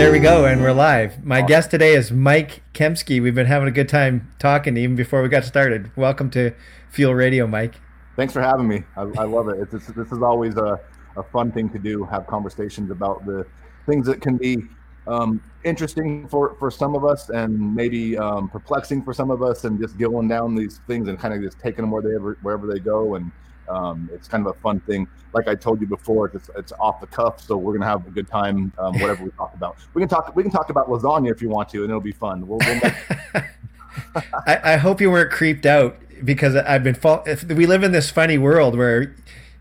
There we go, and we're live. My guest today is Mike Kemsky. We've been having a good time talking even before we got started. Welcome to Fuel Radio, Mike. Thanks for having me. I, I love it. It's, this is always a, a fun thing to do, have conversations about the things that can be um, interesting for, for some of us and maybe um, perplexing for some of us and just going down these things and kind of just taking them where they ever, wherever they go. And um, it's kind of a fun thing. Like I told you before, it's, it's off the cuff, so we're gonna have a good time. Um, whatever we talk about, we can talk. We can talk about lasagna if you want to, and it'll be fun. We'll, we'll make... I, I, hope you weren't creeped out because I've been. Fo- if we live in this funny world where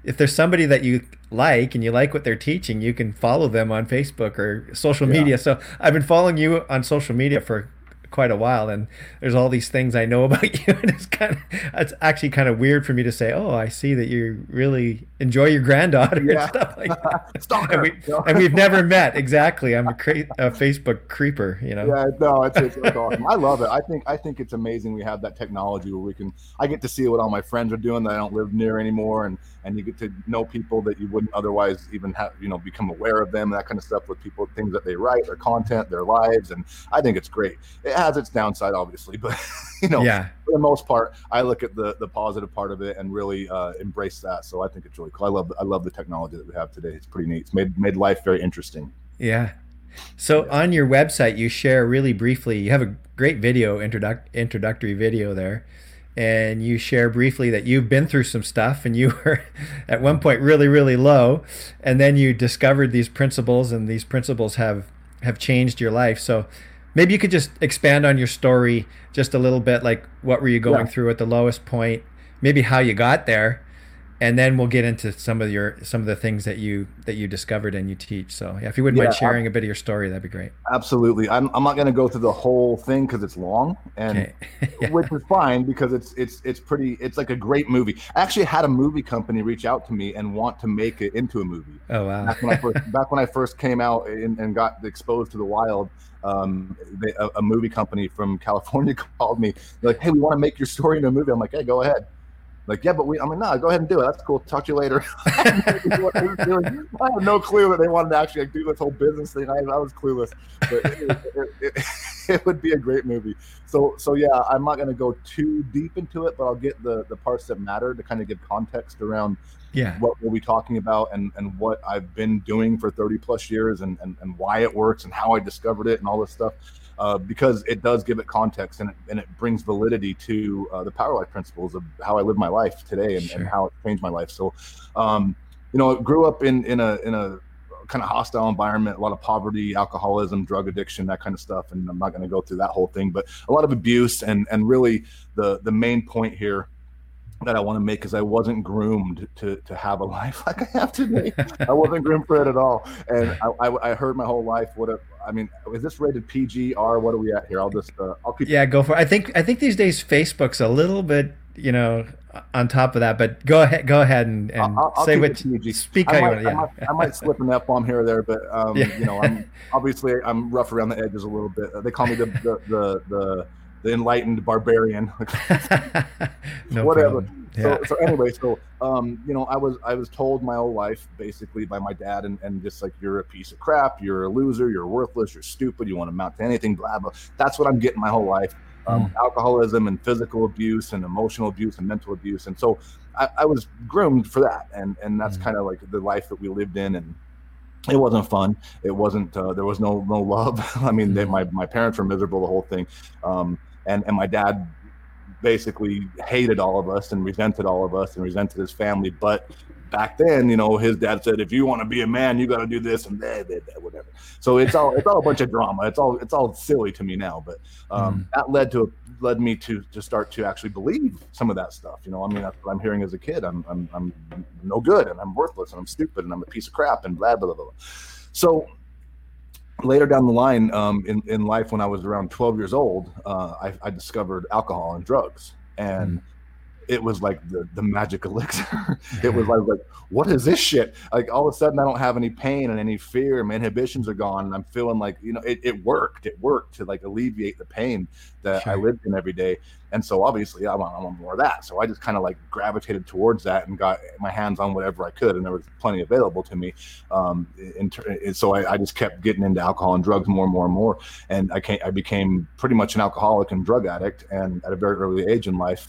if there's somebody that you like and you like what they're teaching, you can follow them on Facebook or social yeah. media. So I've been following you on social media for quite a while and there's all these things I know about you and it's kind of it's actually kind of weird for me to say oh I see that you really enjoy your granddaughter yeah. and stuff like that. And, we, we've never met. Exactly. I'm a, cra- a, Facebook creeper you know? Yeah no it's, it's, it's awesome. I love it. I think I think it's amazing we have that technology where we can I get to see what all my friends are doing that I don't live near anymore and and you get to know people that you wouldn't otherwise even have you know become aware of them and that kind of stuff with people things that they write their content their lives and I think it's great it has its downside, obviously, but you know, yeah. for the most part, I look at the the positive part of it and really uh, embrace that. So I think it's really cool. I love I love the technology that we have today. It's pretty neat. It's made made life very interesting. Yeah. So yeah. on your website, you share really briefly. You have a great video introduc- introductory video there, and you share briefly that you've been through some stuff and you were at one point really really low, and then you discovered these principles, and these principles have have changed your life. So maybe you could just expand on your story just a little bit like what were you going yeah. through at the lowest point maybe how you got there and then we'll get into some of your some of the things that you that you discovered and you teach so yeah, if you wouldn't yeah, mind sharing a bit of your story that'd be great absolutely i'm, I'm not going to go through the whole thing because it's long and okay. yeah. which is fine because it's it's it's pretty it's like a great movie i actually had a movie company reach out to me and want to make it into a movie oh wow back when i first, back when I first came out and, and got exposed to the wild um, they, a, a, movie company from California called me. They're like, "Hey, we want to make your story into a movie." I'm like, "Hey, go ahead." Like, yeah, but we. I'm like, no, go ahead and do it. That's cool. Talk to you later. I have no clue that they wanted to actually like, do this whole business thing. I, I was clueless, but it, it, it, it, would be a great movie. So, so yeah, I'm not going to go too deep into it, but I'll get the the parts that matter to kind of give context around yeah what we'll be talking about and and what I've been doing for 30 plus years and and, and why it works and how I discovered it and all this stuff. Uh, because it does give it context and it, and it brings validity to uh, the power life principles of how I live my life today and, sure. and how it changed my life. So, um, you know, grew up in in a in a kind of hostile environment, a lot of poverty, alcoholism, drug addiction, that kind of stuff. And I'm not going to go through that whole thing, but a lot of abuse and and really the the main point here that I want to make because I wasn't groomed to to have a life like I have today. I wasn't groomed for it at all, and I, I, I heard my whole life what a, I mean, is this rated PG R? What are we at here? I'll just uh, I'll keep. Yeah, go for. It. I think I think these days Facebook's a little bit you know on top of that, but go ahead go ahead and, and I'll, I'll say what you speak. I might, want, yeah. I, might, I might slip an f bomb here or there, but um, yeah. you know, I'm obviously I'm rough around the edges a little bit. They call me the the the, the the enlightened barbarian. no Whatever. Yeah. So, so anyway, so um, you know, I was I was told my whole life basically by my dad and, and just like you're a piece of crap, you're a loser, you're worthless, you're stupid, you want to amount to anything, blah blah. That's what I'm getting my whole life. Um, mm. Alcoholism and physical abuse and emotional abuse and mental abuse, and so I, I was groomed for that, and and that's mm. kind of like the life that we lived in, and it wasn't fun. It wasn't. Uh, there was no no love. I mean, they, mm. my my parents were miserable the whole thing. Um, and and my dad basically hated all of us and resented all of us and resented his family. But back then, you know, his dad said, if you want to be a man, you got to do this and that, that, that, whatever. So it's all it's all a bunch of drama. It's all it's all silly to me now. But um, mm. that led to led me to to start to actually believe some of that stuff. You know, I mean, that's what I'm hearing as a kid. I'm I'm, I'm no good and I'm worthless and I'm stupid and I'm a piece of crap and blah blah blah. blah. So later down the line um, in, in life when i was around 12 years old uh, I, I, discovered alcohol and drugs and mm. It was like the, the magic elixir. it was like, like, what is this shit? Like all of a sudden I don't have any pain and any fear. My inhibitions are gone. And I'm feeling like, you know, it, it worked. It worked to like alleviate the pain that sure. I lived in every day. And so obviously I want, I want more of that. So I just kind of like gravitated towards that and got my hands on whatever I could. And there was plenty available to me. Um, in, in, so I, I, just kept getting into alcohol and drugs more and more and more. And I, came, I became pretty much an alcoholic and drug addict. And at a very early age in life,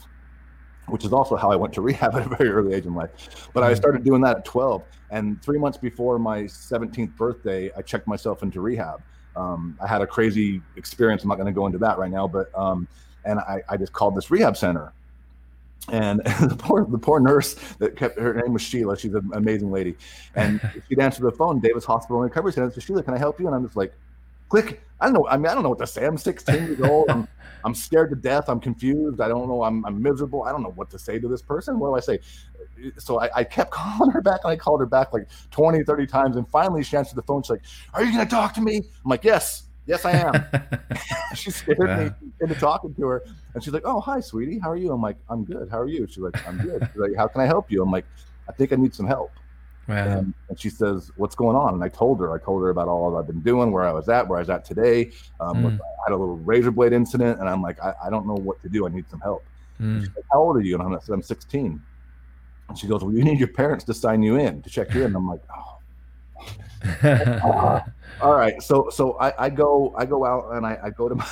which is also how I went to rehab at a very early age in life. But I mm. started doing that at 12. And three months before my 17th birthday, I checked myself into rehab. Um, I had a crazy experience. I'm not going to go into that right now, but um, and I, I just called this rehab center. And the poor the poor nurse that kept her name was Sheila. She's an amazing lady, and she'd answer the phone. Davis Hospital and Recovery Center. So Sheila, can I help you? And I'm just like, click. I don't know. I mean, I don't know what to say. I'm 16 years old. I'm, I'm scared to death. I'm confused. I don't know. I'm, I'm miserable. I don't know what to say to this person. What do I say? So I, I kept calling her back and I called her back like 20, 30 times. And finally she answered the phone. She's like, Are you going to talk to me? I'm like, Yes, yes, I am. she scared wow. me into talking to her. And she's like, Oh, hi, sweetie. How are you? I'm like, I'm good. How are you? She's like, I'm good. She's like, How can I help you? I'm like, I think I need some help. And, and, she says, "What's going on?" And I told her, I told her about all I've been doing, where I was at, where I was at today. Um, mm. I had a little razor blade incident, and I'm like, I, I don't know what to do. I need some help. Mm. Like, How old are you? And I'm, I said, I'm 16. And she goes, Well, you need your parents to sign you in to check you in. And I'm like, Oh. uh, all right. So so I, I go I go out and I, I go to my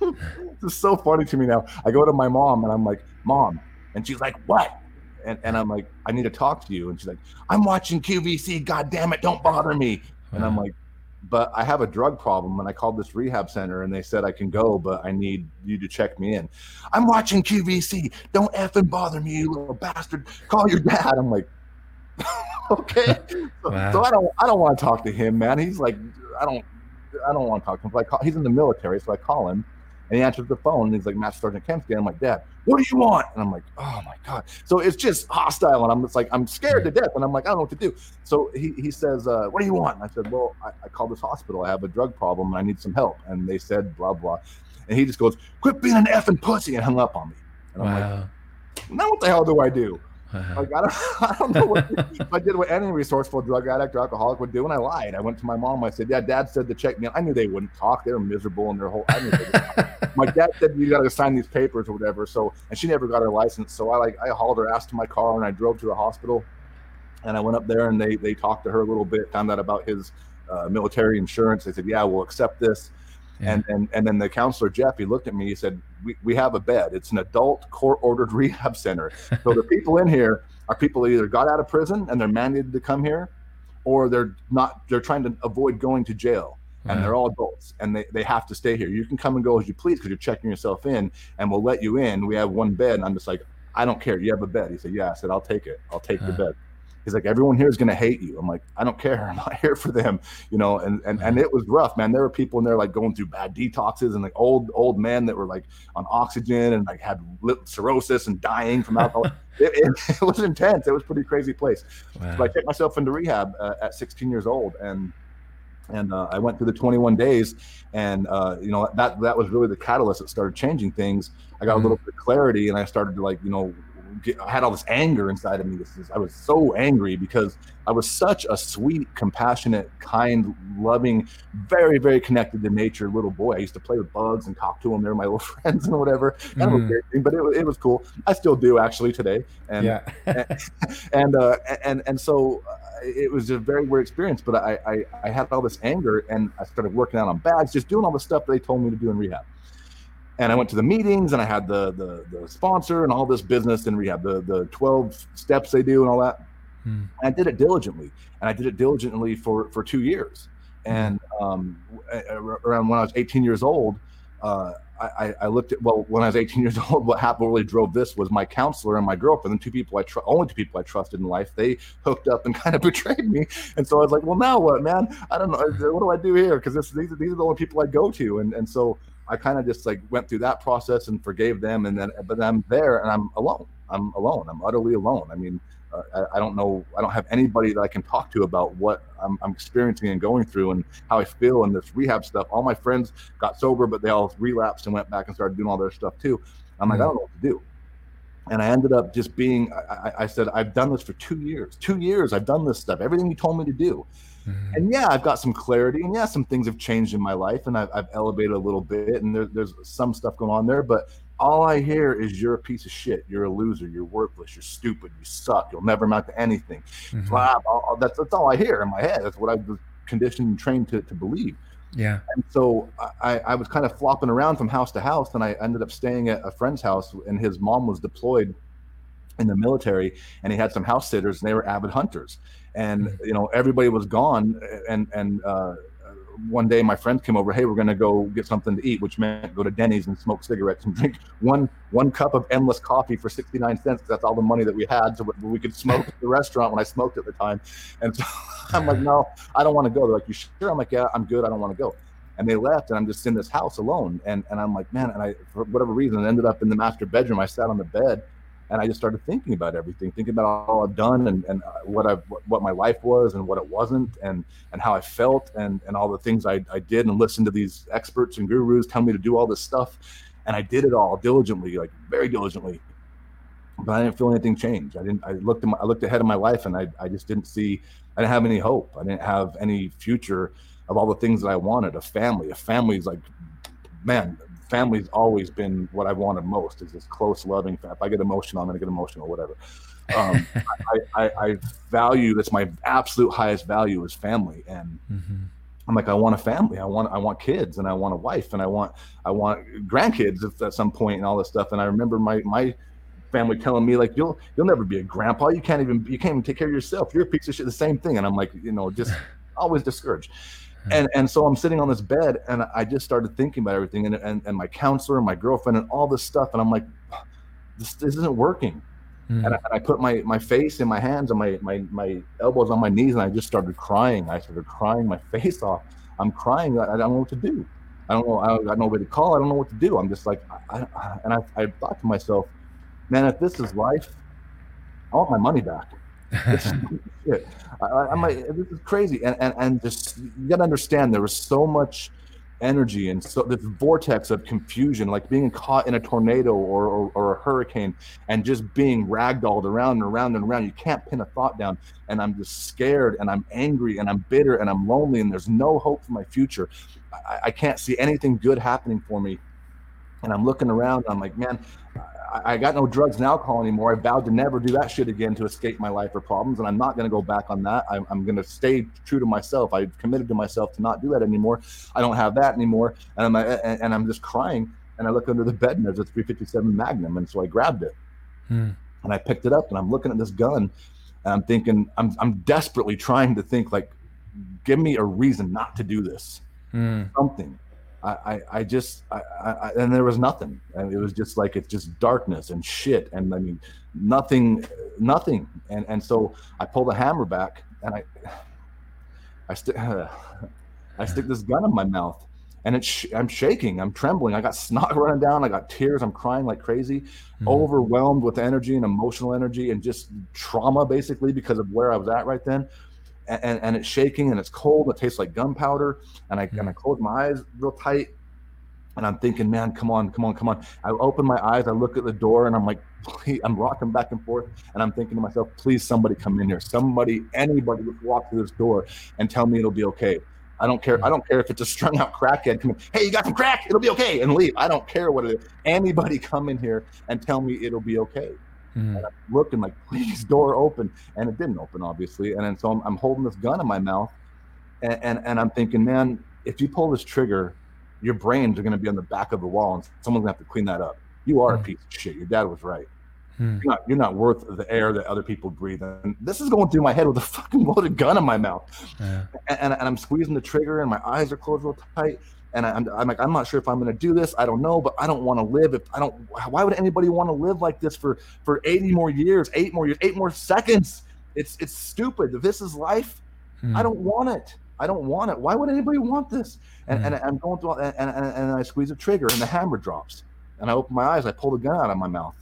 this is so funny to me now. I go to my mom and I'm like, Mom, and she's like, What? And, and I'm like, I need to talk to you. And she's like, I'm watching QVC. God damn it, don't bother me. And I'm like, but I have a drug problem. And I called this rehab center and they said I can go, but I need you to check me in. I'm watching QVC. Don't effing bother me, you little bastard. Call your dad. I'm like, okay. Wow. So I don't I don't want to talk to him, man. He's like, I don't I don't want to talk to him. So I call, he's in the military, so I call him and he answers the phone and he's like, Master Sergeant Kempsky. I'm like, Dad, what do you want? And I'm like, oh my God. So it's just hostile. And I'm just like, I'm scared to death. And I'm like, I don't know what to do. So he, he says, uh, what do you want? And I said, well, I, I called this hospital. I have a drug problem and I need some help. And they said, blah, blah. And he just goes, quit being an effing pussy and hung up on me. And I'm wow. like, now what the hell do I do? Like I don't, I don't know what I did what any resourceful drug addict or alcoholic would do, and I lied. I went to my mom. I said, "Yeah, Dad said to check me." I knew they wouldn't talk. They were miserable in their whole. I knew my dad said you got to sign these papers or whatever. So, and she never got her license. So I like I hauled her ass to my car and I drove to the hospital, and I went up there and they they talked to her a little bit, found out about his uh, military insurance. They said, "Yeah, we'll accept this." And, mm-hmm. and and then the counselor Jeff, he looked at me. He said, "We, we have a bed. It's an adult court ordered rehab center. So the people in here are people that either got out of prison and they're mandated to come here, or they're not. They're trying to avoid going to jail, and uh-huh. they're all adults and they, they have to stay here. You can come and go as you please because you're checking yourself in, and we'll let you in. We have one bed, and I'm just like, I don't care. You have a bed. He said, Yeah. I said, I'll take it. I'll take the uh-huh. bed he's like everyone here is going to hate you. I'm like i don't care. I'm not here for them you know and and, and it was rough man. There were people in there like going through bad detoxes and like old old men that were like on oxygen and like had cirrhosis and dying from alcohol. It, it, it, was intense. It was pretty crazy place. Wow. so i took myself into rehab uh, at 16 years old and and uh, I went through the 21 days, and uh, you know that that was really the catalyst that started changing things. I got mm. a little bit of clarity, and I started to like you know get, I had all this anger inside of me. This is, I was so angry because I was such a sweet, compassionate, kind, loving, very, very connected to nature little boy. I used to play with bugs and talk to them. They were my little friends and whatever. Kind mm. of a weird thing, but it, it was cool. I still do actually today. And yeah. and and, uh, and and so uh, it was a very weird experience. But I, I I had all this anger, and I started working out on bags, just doing all the stuff they told me to do in rehab and I went to the meetings and I had the the, the sponsor and all this business and rehab, the the 12 steps they do and all that. Hmm. And I did it diligently, and I did it diligently for for two years. Hmm. And um, around when I was 18 years old, uh, I, I, looked at well when I was 18 years old. What happened really drove this was my counselor and my girlfriend, and two people I tr- only two people I trusted in life. They hooked up and kind of betrayed me, and so I was like, well, now what, man? I don't know. What do I do here? Because these these are the only people I go to, and and so I kind of just like went through that process and forgave them, and then but I'm there and I'm alone. I'm alone. I'm utterly alone. I mean, uh, I, I, don't know. I don't have anybody that I can talk to about what I'm, I'm, experiencing and going through and how I feel and this rehab stuff. All my friends got sober, but they all relapsed and went back and started doing all their stuff too. I'm like, mm-hmm. I don't know what to do. and I ended up just being. I, I, said, I've done this for two years. Two years, I've done this stuff. Everything you told me to do. Mm-hmm. And yeah, I've got some clarity, and yeah, some things have changed in my life, and I've, I've elevated a little bit, and there, there's some stuff going on there. But all I hear is you're a piece of shit. You're a loser. You're worthless. You're stupid. You suck. You'll never amount to anything. Mm-hmm. Blah, blah, blah. That's that's all I hear in my head. That's what I was conditioned and trained to, to believe. Yeah. And so I, I was kind of flopping around from house to house, and I ended up staying at a friend's house, and his mom was deployed in the military, and he had some house sitters, and they were avid hunters. And mm-hmm. you know, everybody was gone, and and uh, one day my friends came over. Hey, we're gonna go get something to eat, which meant go to Denny's and smoke cigarettes and drink one one cup of endless coffee for sixty nine cents. That's all the money that we had, so we could smoke at the restaurant when I smoked at the time. And so I'm like, no, I don't want to go. They're like, you sure? I'm like, yeah, I'm good. I don't want to go. And they left, and I'm just in this house alone. And and I'm like, man, and I for whatever reason ended up in the master bedroom. I sat on the bed and I just started thinking about everything, thinking about all I've done and, and uh, what I what my life was and what it wasn't, and and how I felt, and and all the things I, I did, and listened to these experts and gurus tell me to do all this stuff, and I did it all diligently, like very diligently, but I didn't feel anything change. I didn't. I looked. My, I looked ahead of my life, and I I just didn't see. I didn't have any hope. I didn't have any future of all the things that I wanted. A family. A family is like, man, family's always been what I wanted most is this close, loving. If I get emotional, I'm going to get emotional, whatever. Um, I, I, I, value that's my absolute highest value is family, and mm-hmm. I'm like, I want a family. I want, I want kids, and I want a wife, and I want, I want grandkids at some point, and all this stuff. And I remember my my family telling me like, you'll you'll never be a grandpa. You can't even you can't even take care of yourself. You're a piece of shit. The same thing. And I'm like, you know, just always discouraged and and so I'm sitting on this bed and I just started thinking about everything and and, and my counselor and my girlfriend and all this stuff and I'm like this, this isn't working. Mm. and, I, and, I, put my my face in my hands and my my my elbows on my knees and I just started crying. I started crying my face off. I'm crying. I, I don't know what to do. I don't know I, I got nobody to call. I don't know what to do. I'm just like I, and I, I thought to myself man if this is life I want my money back shit. I, am like, this is crazy. And, and, and just, you got to understand, there was so much energy and so this vortex of confusion, like being caught in a tornado or, or, or, a hurricane and just being ragdolled around and around and around. You can't pin a thought down. And I'm just scared and I'm angry and I'm bitter and I'm lonely and there's no hope for my future. I, I can't see anything good happening for me. And I'm looking around I'm like, man, I, got no drugs and alcohol anymore. I vowed to never do that shit again to escape my life or problems, and I'm not going to go back on that. I'm, I'm going to stay true to myself. I've committed to myself to not do that anymore. I don't have that anymore, and I'm and I'm just crying. And I look under the bed, and there's a 357 Magnum, and so I grabbed it, hmm. and I picked it up, and I'm looking at this gun, and I'm thinking, I'm I'm desperately trying to think like, give me a reason not to do this, hmm. something I, I, just, I, I, and there was nothing. And it was just like, it's just darkness and shit. And I mean, nothing, nothing. And, and so I pull the hammer back and I, I stick, I stick this gun in my mouth and it's, sh- I'm shaking, I'm trembling. I got snot running down. I got tears. I'm crying like crazy, mm-hmm. overwhelmed with energy and emotional energy and just trauma basically because of where I was at right then and, and it's shaking and it's cold. It tastes like gunpowder. And I, mm. and I close my eyes real tight. And I'm thinking, man, come on, come on, come on. I open my eyes. I look at the door and I'm like, please, I'm rocking back and forth. And I'm thinking to myself, please, somebody come in here. Somebody, anybody walk through this door and tell me it'll be okay. I don't care. I don't care if it's a strung out crackhead. Come in. Hey, you got some crack? It'll be okay. And leave. I don't care what it is. Anybody come in here and tell me it'll be okay. Mm. And I'm looking like, please, door open. And it didn't open, obviously. And then so I'm, I'm holding this gun in my mouth. And, and, and I'm thinking, man, if you pull this trigger, your brains are going to be on the back of the wall and someone's going to have to clean that up. You are mm. a piece of shit. Your dad was right. Mm. You're, not, you're not worth the air that other people breathe. And this is going through my head with a fucking loaded gun in my mouth. Yeah. And, and, and I'm squeezing the trigger and my eyes are closed real tight and I, am I'm like i'm not sure if i'm going to do this. I don't know but i don't want to live if i don't why would anybody want to live like this for for 80 more years eight more years eight more seconds? It's it's stupid. This is life. Hmm. i don't want it. I don't want it. Why would anybody want this? And hmm. and i'm going through and, and, and i squeeze a trigger and the hammer drops. And i open my eyes i pull the gun out of my mouth.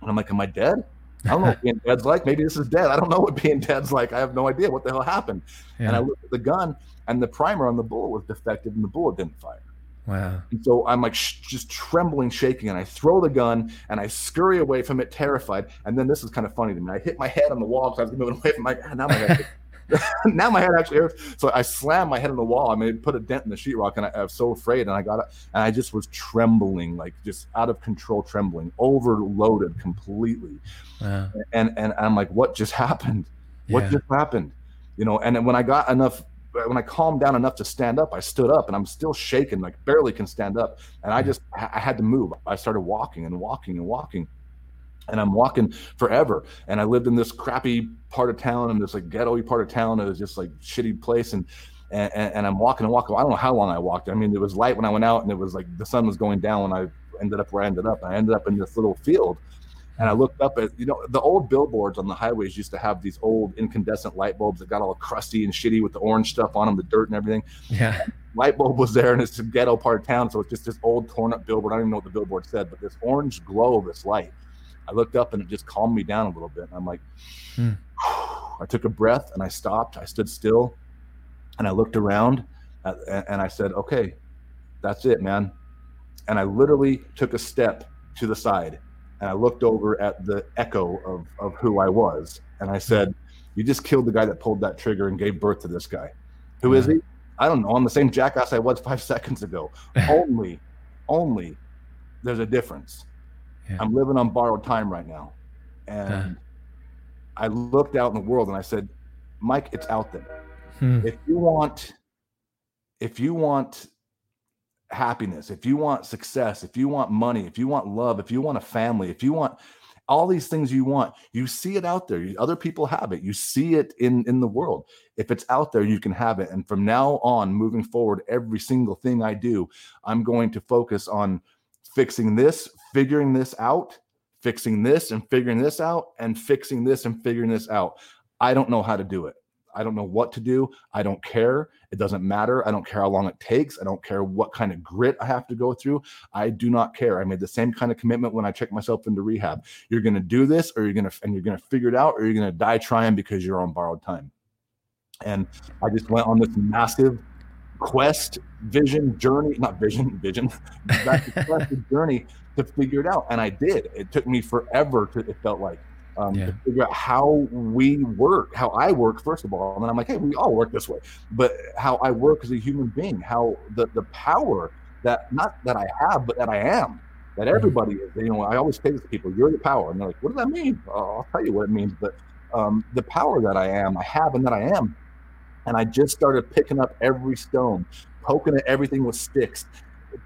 And i'm like am i dead I don't know what being dead's like. Maybe this is dead. I don't know what being dead's like. I have no idea what the hell happened. Yeah. And I looked at the gun, and the primer on the bullet was defective, and the bullet didn't fire. Wow. And so I'm like sh- just trembling, shaking, and I throw the gun and I scurry away from it, terrified. And then this is kind of funny to me. I hit my head on the wall because I was moving away from my. Now my head, now my head actually hurts. So I slammed my head on the wall. I mean, put a dent in the sheetrock, and I, I was so afraid. And I got it, and I just was trembling, like just out of control, trembling, overloaded completely. Wow. And and I'm like, what just happened? What yeah. just happened? You know. And when I got enough when I calmed down enough to stand up, I stood up and I'm still shaking, like barely can stand up. And I just, I had to move. I started walking and walking and walking. And I'm walking forever. And I lived in this crappy part of town and this like ghetto part of town. It was just like shitty place. And, and, and I'm walking and walking. I don't know how long I walked. I mean, it was light when I went out and it was like the sun was going down when I ended up where I ended up. I ended up in this little field and I looked up at, you know, the old billboards on the highways used to have these old incandescent light bulbs that got all crusty and shitty with the orange stuff on them, the dirt and everything. Yeah. Light bulb was there, and it's a ghetto part of town. So it's just this old torn up billboard. I don't even know what the billboard said, but this orange glow of this light. I looked up and it just calmed me down a little bit. And I'm like, hmm. I took a breath and I stopped. I stood still and I looked around and I said, okay, that's it, man. And I literally took a step to the side and I looked over at the echo of, of who I was, and I said, "You just killed the guy that pulled that trigger and gave birth to this guy. Who is he? I don't know. I'm the same jackass I was five seconds ago. only, only, there's a difference. Yeah. I'm living on borrowed time right now, and I looked out in the world and I said, Mike, it's out there. Hmm. If you want, if you want happiness, if you want success, if you want money, if you want love, if you want a family, if you want all these things you want, you see it out there. Other people have it. You see it in in the world. If it's out there, you can have it. And from now on, moving forward, every single thing I do, I'm going to focus on fixing this, figuring this out, fixing this and figuring this out, and fixing this and figuring this out. I don't know how to do it. I don't know what to do. I don't care. It doesn't matter. I don't care how long it takes. I don't care what kind of grit I have to go through. I do not care. I made the same kind of commitment when I checked myself into rehab. You're going to do this or you're going to and you're going to figure it out or you're going to die trying because you're on borrowed time. And I just went on this massive quest, vision, journey, not vision, vision, quest, journey to figure it out. And I did. It took me forever to, it felt like um, yeah. to figure out how we work, how I work, first of all. And then I'm like, hey, we all work this way. But how I work as a human being, how the, the power that not that I have, but that I am, that everybody is. You know, I always say this to people, you're the power. And they're like, what does that mean? I'll tell you what it means. But um, the power that I am, I have, and that I am. And I just started picking up every stone, poking at everything with sticks,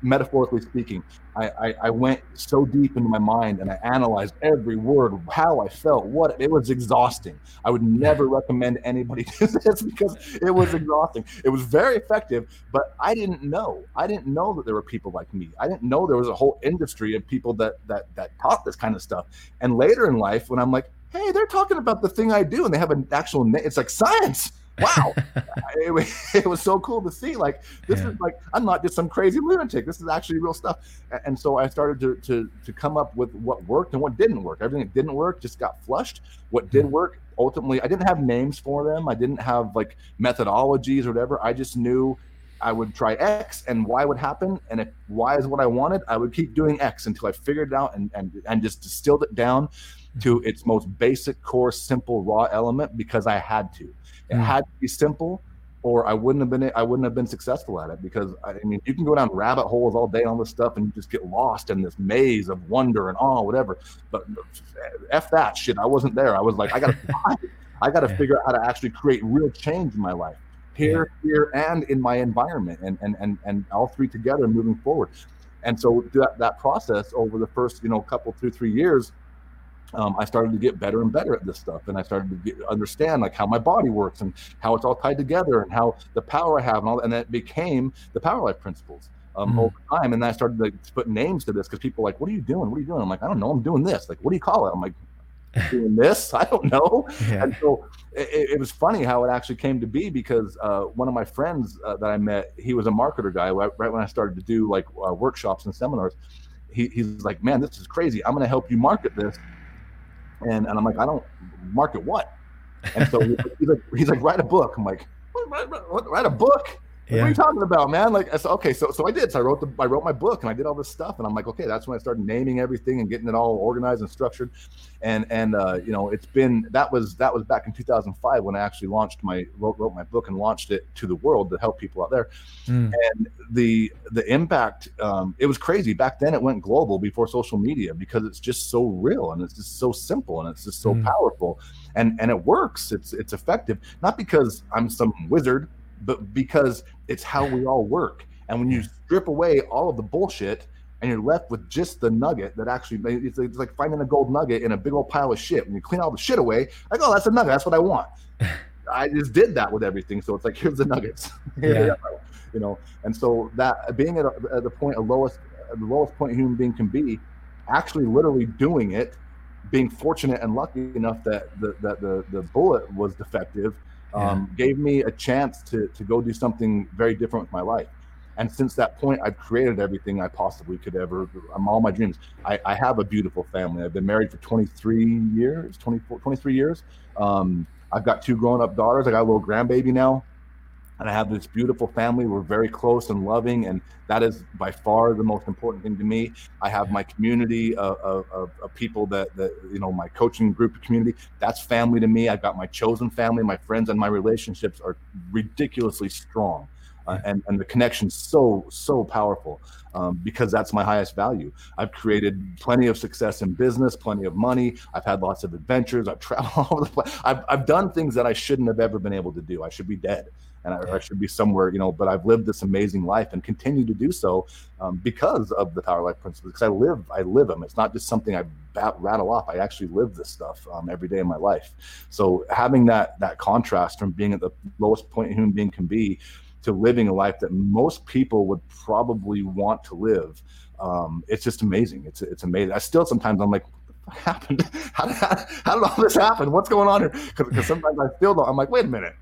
metaphorically speaking, I, I, I, went so deep into my mind and I analyzed every word, how I felt, what it was exhausting. I would never recommend anybody do this because it was exhausting. It was very effective, but I didn't know. I didn't know that there were people like me. I didn't know there was a whole industry of people that that that taught this kind of stuff. And later in life, when I'm like, hey, they're talking about the thing I do, and they have an actual name, it's like science wow it, it, was so cool to see like this yeah. is like i'm not just some crazy lunatic this is actually real stuff and so i started to, to to come up with what worked and what didn't work everything that didn't work just got flushed what did hmm. work ultimately i didn't have names for them i didn't have like methodologies or whatever i just knew I would try X and Y would happen. And if Y is what I wanted, I would keep doing X until I figured it out and, and, and just distilled it down to its most basic, core, simple, raw element because I had to. It mm. had to be simple, or I wouldn't have been I wouldn't have been successful at it because I mean you can go down rabbit holes all day on this stuff and you just get lost in this maze of wonder and awe, whatever. But f that shit, I wasn't there. I was like, I gotta I gotta yeah. figure out how to actually create real change in my life here, yeah. here, and in my environment, and and and and all three together moving forward. And so that that process over the first you know couple two three years um, I started to get better and better at this stuff, and I started to get, understand like how my body works and how it's all tied together, and how the power I have, and all. And that became the Power Life principles um, mm-hmm. over time. And then I started to put names to this because people are like, "What are you doing? What are you doing?" I'm like, "I don't know. I'm doing this. Like, what do you call it?" I'm like, "Doing this? I don't know." Yeah. And so it, it, was funny how it actually came to be because uh, one of my friends uh, that I met, he was a marketer guy. Right, right when I started to do like uh, workshops and seminars, he, he's like, "Man, this is crazy. I'm going to help you market this." And, and I'm like, I don't market what? And so he's like, he's like, write a book. I'm like, write, write, write a book? Yeah. What are you talking about, man? Like, so, okay, so so I did. So I wrote the I wrote my book and I did all this stuff, and I'm like, okay, that's when I started naming everything and getting it all organized and structured, and and uh, you know, it's been that was that was back in 2005 when I actually launched my wrote, wrote my book and launched it to the world to help people out there, mm. and the the impact um, it was crazy back then. It went global before social media because it's just so real and it's just so simple and it's just so mm. powerful, and and it works. It's it's effective not because I'm some wizard but because it's how we all work. And when you strip away all of the bullshit and you're left with just the nugget that actually it's, it's like finding a gold nugget in a big old pile of shit. When you clean all the shit away, like, oh, that's a nugget. That's what I want. I just did that with everything. So it's like, here's the nuggets. Yeah. you know, and so that being at, a, at the point, a lowest, the lowest point a human being can be, actually literally doing it, being fortunate and lucky enough that the, that the, the bullet was defective um, yeah. gave me a chance to to go do something very different with my life. And since that point, I've created everything I possibly could ever. I'm all my dreams. I, I have a beautiful family. I've been married for 23 years, 24, 23 years. Um, I've got two grown up daughters. I got a little grandbaby now and I have this beautiful family. We're very close and loving, and that is by far the most important thing to me. I have my community of, of, of, people that, that you know, my coaching group community. That's family to me. I've got my chosen family, my friends, and my relationships are ridiculously strong. Uh, and, and the connection so so powerful um, because that's my highest value i've created plenty of success in business plenty of money i've had lots of adventures i've traveled all over the place I've, I've done things that i shouldn't have ever been able to do i should be dead and I, I, should be somewhere, you know. But I've lived this amazing life and continue to do so um, because of the Power Life principles. Because I live, I live them. It's not just something I bat, rattle off. I actually live this stuff um, every day in my life. So having that that contrast from being at the lowest point a human being can be to living a life that most people would probably want to live. Um, it's just amazing. It's it's amazing. I still sometimes I'm like, what happened? How did, how, how did all this happen? What's going on here? Because sometimes I feel I'm like, wait a minute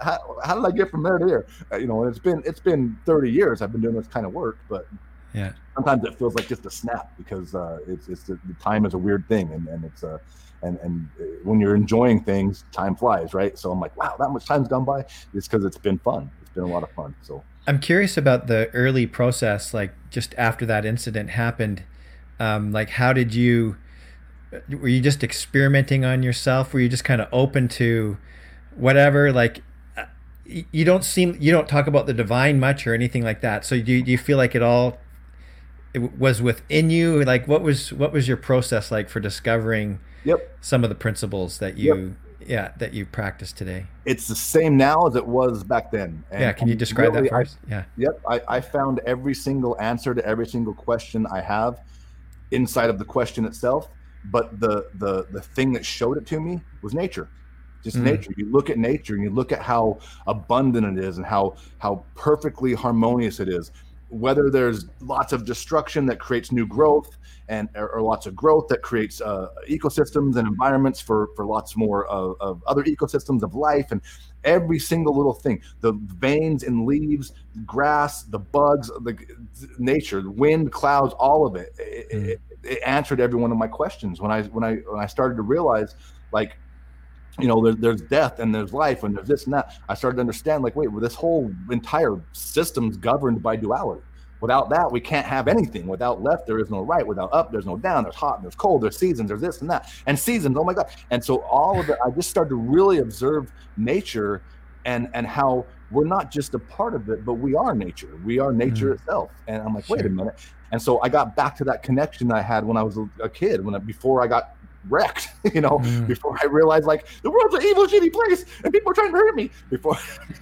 how, how did I get from there to there? Uh, you know, it's been it's been 30 years I've been doing this kind of work, but yeah, sometimes it feels like just a snap because uh, it's it's the, the time is a weird thing, and and it's a uh, and and uh, when you're enjoying things, time flies, right? So I'm like, wow, that much time's gone by. It's because it's been fun. It's been a lot of fun. So I'm curious about the early process, like just after that incident happened. Um, like, how did you? Were you just experimenting on yourself? Were you just kind of open to? Whatever like uh, you don't seem you don't talk about the divine much or anything like that. So do you, do you feel like it all it was within you? Like what was what was your process like for discovering yep. some of the principles that you yep. yeah that you practice today? It's the same now as it was back then. And yeah can you describe really, that first I, yeah. Yep I, I found every single answer to every single question i have inside of the question itself but the the the thing that showed it to me was nature just mm. nature you look at nature and you look at how abundant it is and how how perfectly harmonious it is whether there's lots of destruction that creates new growth and or, or lots of growth that creates uh, ecosystems and environments for for lots more of, of, other ecosystems of life and every single little thing the veins and leaves grass the bugs the nature the wind clouds all of it it, mm. it it answered every one of my questions when i when i when i started to realize like you know, there, there's death and there's life and there's this and that. I started to understand, like, wait, well, this whole entire system's governed by duality. Without that, we can't have anything. Without left, there is no right. Without up, there's no down. There's hot, and there's cold, there's seasons, there's this and that. And seasons, oh my God. And so all of it, I just started to really observe nature and and how we're not just a part of it, but we are nature. We are nature mm. itself. And I'm like, wait a minute. And so I got back to that connection I had when I was a, a kid, when I, before I got wrecked, you know, mm. before I realized like the world's an evil, shitty place and people are trying to hurt me. Before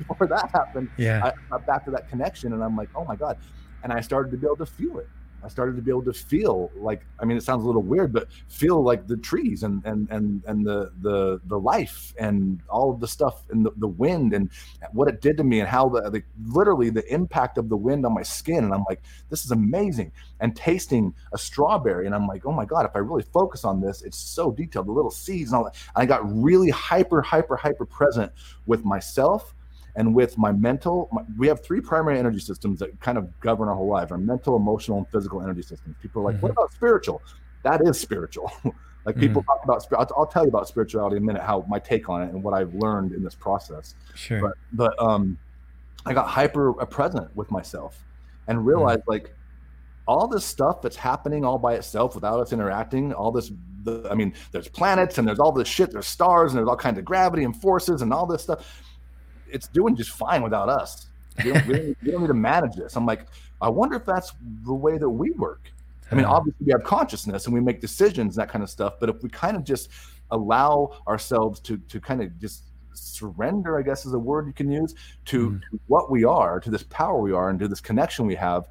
before that happened, yeah, I got back to that connection and I'm like, oh my God. And I started to be able to feel it. I started to be able to feel like I mean it sounds a little weird, but feel like the trees and and and and the the the life and all of the stuff and the, the wind and what it did to me and how the, literally the impact of the wind on my skin. And I'm like this is amazing. And tasting a strawberry. And I'm like oh my god if I really focus on this it's so detailed the little seeds and all that. And I got really hyper hyper hyper present with myself and with my mental my, we have three primary energy systems that kind of govern our whole lives our mental emotional and physical energy systems people are like mm-hmm. what about spiritual that is spiritual like people mm-hmm. talk about I'll, I'll, tell you about spirituality in a minute how my take on it and what i've learned in this process sure but but um I got hyper present with myself and realized mm-hmm. like all this stuff that's happening all by itself without us interacting, all this, the, I mean, there's planets and there's all this shit, there's stars and there's all kinds of gravity and forces and all this stuff. It's doing just fine without us. We don't, we don't, we don't need to manage this. I'm like, I wonder if that's the way that we work. I mean, obviously we have consciousness and we make decisions, and that kind of stuff. But if we kind of just allow ourselves to to kind of just surrender, I guess is a word you can use, to, mm. to what we are, to this power we are, and to this connection we have,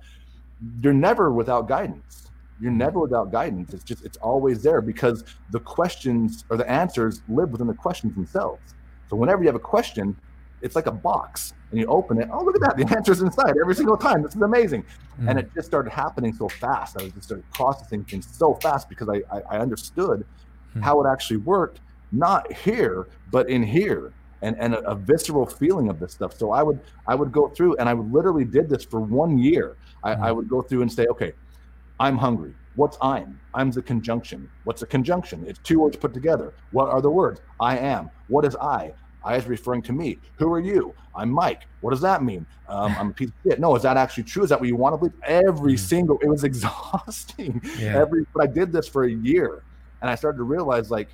you're never without guidance. You're mm-hmm. never without guidance. It's just it's always there because the questions or the answers live within the questions themselves. So whenever you have a question, it's like a box and you open it. Oh, look at that. The answer's inside every single time. This is amazing. Mm. And it just started happening so fast. I was just started processing things so fast because I, I, I understood mm. how it actually worked, not here, but in here. And, and a, a, visceral feeling of this stuff. So I would I would go through and I would literally did this for one year. I, mm. I would go through and say, okay, I'm hungry. What's I'm? I'm's a conjunction. What's a conjunction? It's two words put together. What are the words? I am. What is I? I is referring to me. Who are you? I'm Mike. What does that mean? Um, I'm a piece of shit. No, is that actually true? Is that what you want to believe? Every mm. single, it was exhausting. Yeah. Every, but I did this for a year, and I started to realize like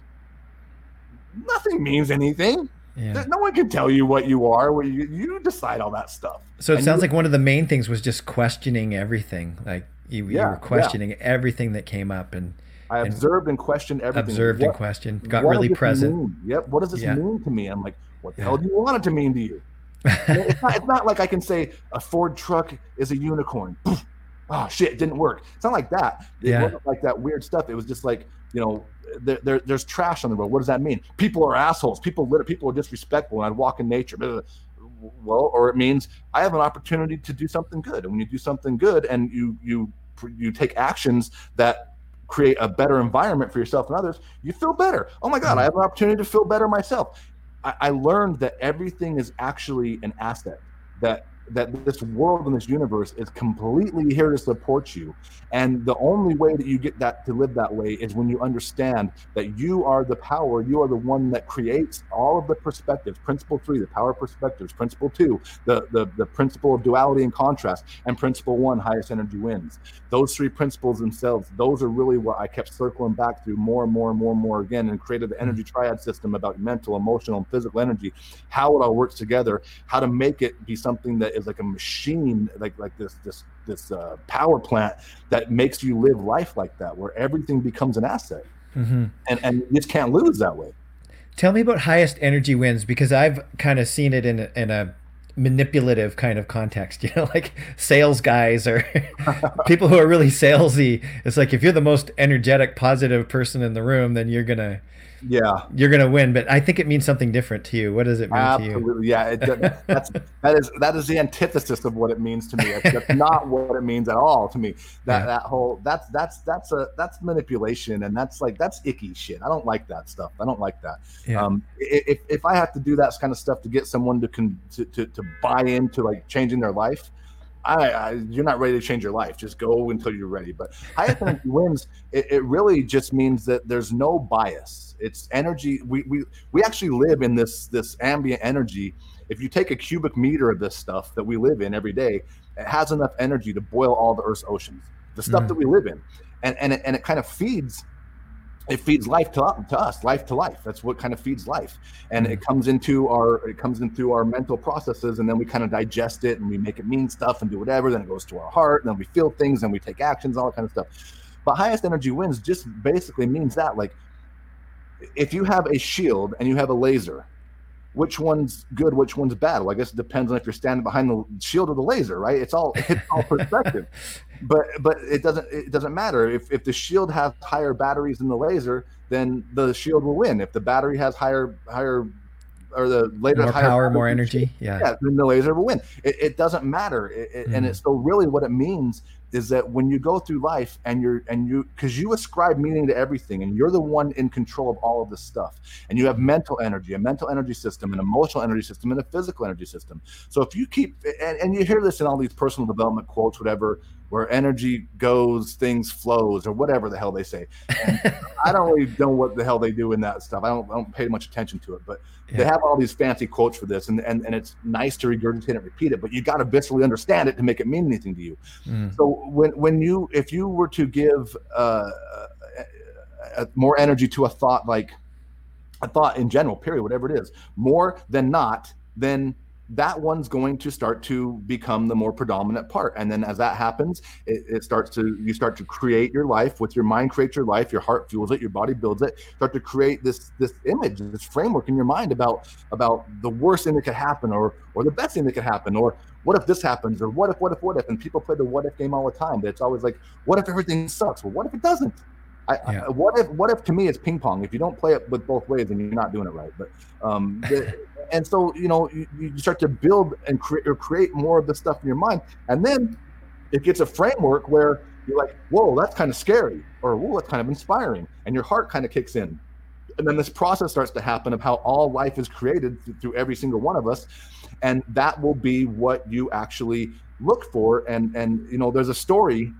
nothing means anything. Yeah. No one can tell you what you are. Where you, you decide all that stuff. So it and sounds you, like one of the main things was just questioning everything. Like you, yeah, you were questioning everything that came up, and I observed and questioned everything. Observed what, and questioned. Got really present. Mean? Yep. What does this yeah. mean to me? I'm like, what the yeah. hell do you want it to mean to you? it's, not, it's not like I can say a Ford truck is a unicorn. oh shit, it didn't work. It's not like that. It yeah. wasn't like that weird stuff. It was just like, you know, there, there, there's trash on the road. What does that mean? People are assholes. People litter. People are disrespectful. And I'd walk in nature. Well, or it means I have an opportunity to do something good. And when you do something good and you you you take actions that create a better environment for yourself and others, you feel better. Oh my God, I mm-hmm. have an opportunity to feel better myself. I, I learned that everything is actually an asset. That that this world and this universe is completely here to support you. And the only way that you get that to live that way is when you understand that you are the power, you are the one that creates all of the perspectives. Principle three, the power perspectives. Principle two, the, the, the principle of duality and contrast. And principle one, highest energy wins. Those three principles themselves, those are really what I kept circling back through more and more and more and more again and created the hmm. energy triad system about mental, emotional, and physical energy, how it all works together, how to make it be something that is like a machine, like like this this this uh, power plant that makes you live life like that, where everything becomes an asset, mm-hmm. and and you just can't lose that way. Tell me about highest energy wins because I've kind of seen it in a, in a manipulative kind of context, you know, like sales guys or people who are really salesy. It's like if you're the most energetic, positive person in the room, then you're gonna yeah. you're gonna win but i think it means something different to you. What does it mean Absolutely. to you? Yeah it, that's that is that is the antithesis of what it means to me. That's not what it means at all to me. That yeah. that whole that's that's that's a that's manipulation and that's like that's icky shit. I don't like that stuff. I don't like that. Yeah. um if, if i have to do that kind of stuff to get someone to con to, to, to buy into like changing their life I, I, you're not ready to change your life. Just go until you're ready. But highest energy wins. It, it, really just means that there's no bias. It's energy. We, we we actually live in this this ambient energy. If you take a cubic meter of this stuff that we live in every day, it has enough energy to boil all the Earth's oceans. The stuff mm. that we live in, and and it, and it kind of feeds it feeds life to, to us life to life. That's what kind of feeds life. And it mm-hmm. comes into our it comes into our mental processes and then we kind of digest it and we make it mean stuff and do whatever then it goes to our heart and then we feel things and we take actions all that kind of stuff. But highest energy wins just basically means that like if you have a shield and you have a laser which one's good, which one's bad. Well, I guess it depends on if you're standing behind the shield or the laser, right? It's all it's all perspective. but but it doesn't it doesn't matter if if the shield has higher batteries than the laser, then the shield will win. If the battery has higher higher or the laser more higher power, more energy, yeah, yeah, then the laser will win. It, it doesn't matter, it, mm. and it's so really what it means is that when you go through life and you're and you because you ascribe meaning to everything and you're the one in control of all of this stuff and you have mental energy a mental energy system an emotional energy system and a physical energy system. So if you keep and, and you hear this in all these personal development quotes whatever where energy goes, things flows, or whatever the hell they say. I don't really know what the hell they do in that stuff. I don't, I don't pay much attention to it, but yeah. they have all these fancy quotes for this, and, and, and it's nice to regurgitate and repeat it, but you got to viscerally understand it to make it mean anything to you. Mm. So when when you if you were to give uh, more energy to a thought like a thought in general, period, whatever it is, more than not, then that one's going to start to become the more predominant part. And then as that happens it, it, starts to you start to create your life with your mind creates your life your heart fuels it your body builds it start to create this this image this framework in your mind about about the worst thing that could happen or or the best thing that could happen or what if this happens or what if what if what if? And people play the what if game all the time it's always like what if everything sucks? Well what if it doesn't I, yeah. I, what if what if to me it's ping pong? If you don't play it with both ways then you're not doing it right. But um the, and so you know you, you start to build and create or create more of the stuff in your mind. And then it gets a framework where you're like whoa that's kind of scary or whoa that's kind of inspiring and your heart kind of kicks in. And then this process starts to happen of how all life is created through every single one of us and that will be what you actually look for. And and you know there's a story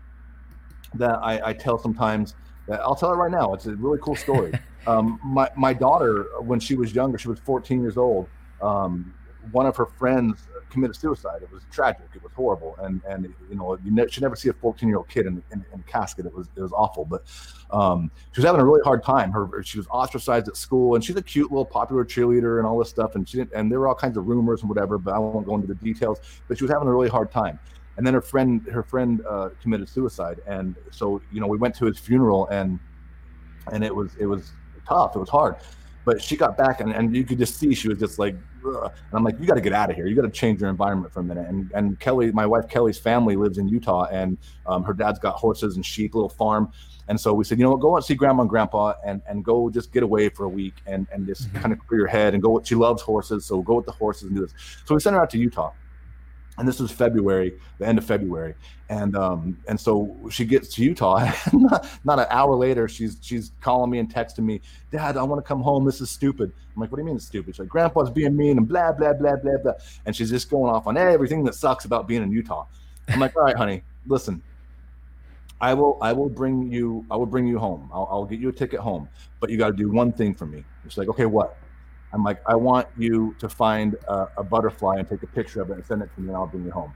that i, I tell sometimes i'll tell it right now it's a really cool story um, my, my daughter when she was younger she was 14 years old um, one of her friends committed suicide. It was tragic. It was horrible, and and you know you ne- should never see a 14 year old kid in, in, in, a casket. It was it was awful. But um, she was having a really hard time. Her she was ostracized at school, and she's a cute little popular cheerleader and all this stuff. And she didn't, and there were all kinds of rumors and whatever. But I won't go into the details. But she was having a really hard time. And then her friend her friend uh, committed suicide, and so you know we went to his funeral, and and it was it was tough. It was hard. But she got back, and, and you could just see she was just like, Ugh. and I'm like, you got to get out of here. You got to change your environment for a minute. And and Kelly, my wife Kelly's family lives in Utah, and um, her dad's got horses and sheep, little farm. And so we said, you know what, go and see grandma and grandpa and, and go just get away for a week and, and just mm-hmm. kind of clear your head and go. She loves horses. So go with the horses and do this. So we sent her out to Utah and this was February, the end of February, and um, and so she gets to Utah. not, an hour later, she's she's calling me and texting me, Dad, I want to come home. This is stupid. I'm like, What do you mean it's stupid? She's like, Grandpa's being mean and blah blah blah blah blah, and she's just going off on everything that sucks about being in Utah. I'm like, All right, honey, listen. I will I will bring you I will bring you home. I'll, I'll get you a ticket home, but you got to do one thing for me. She's like, Okay, what? I'm like, I want you to find a, a, butterfly and take a picture of it and send it to me, and I'll bring you home.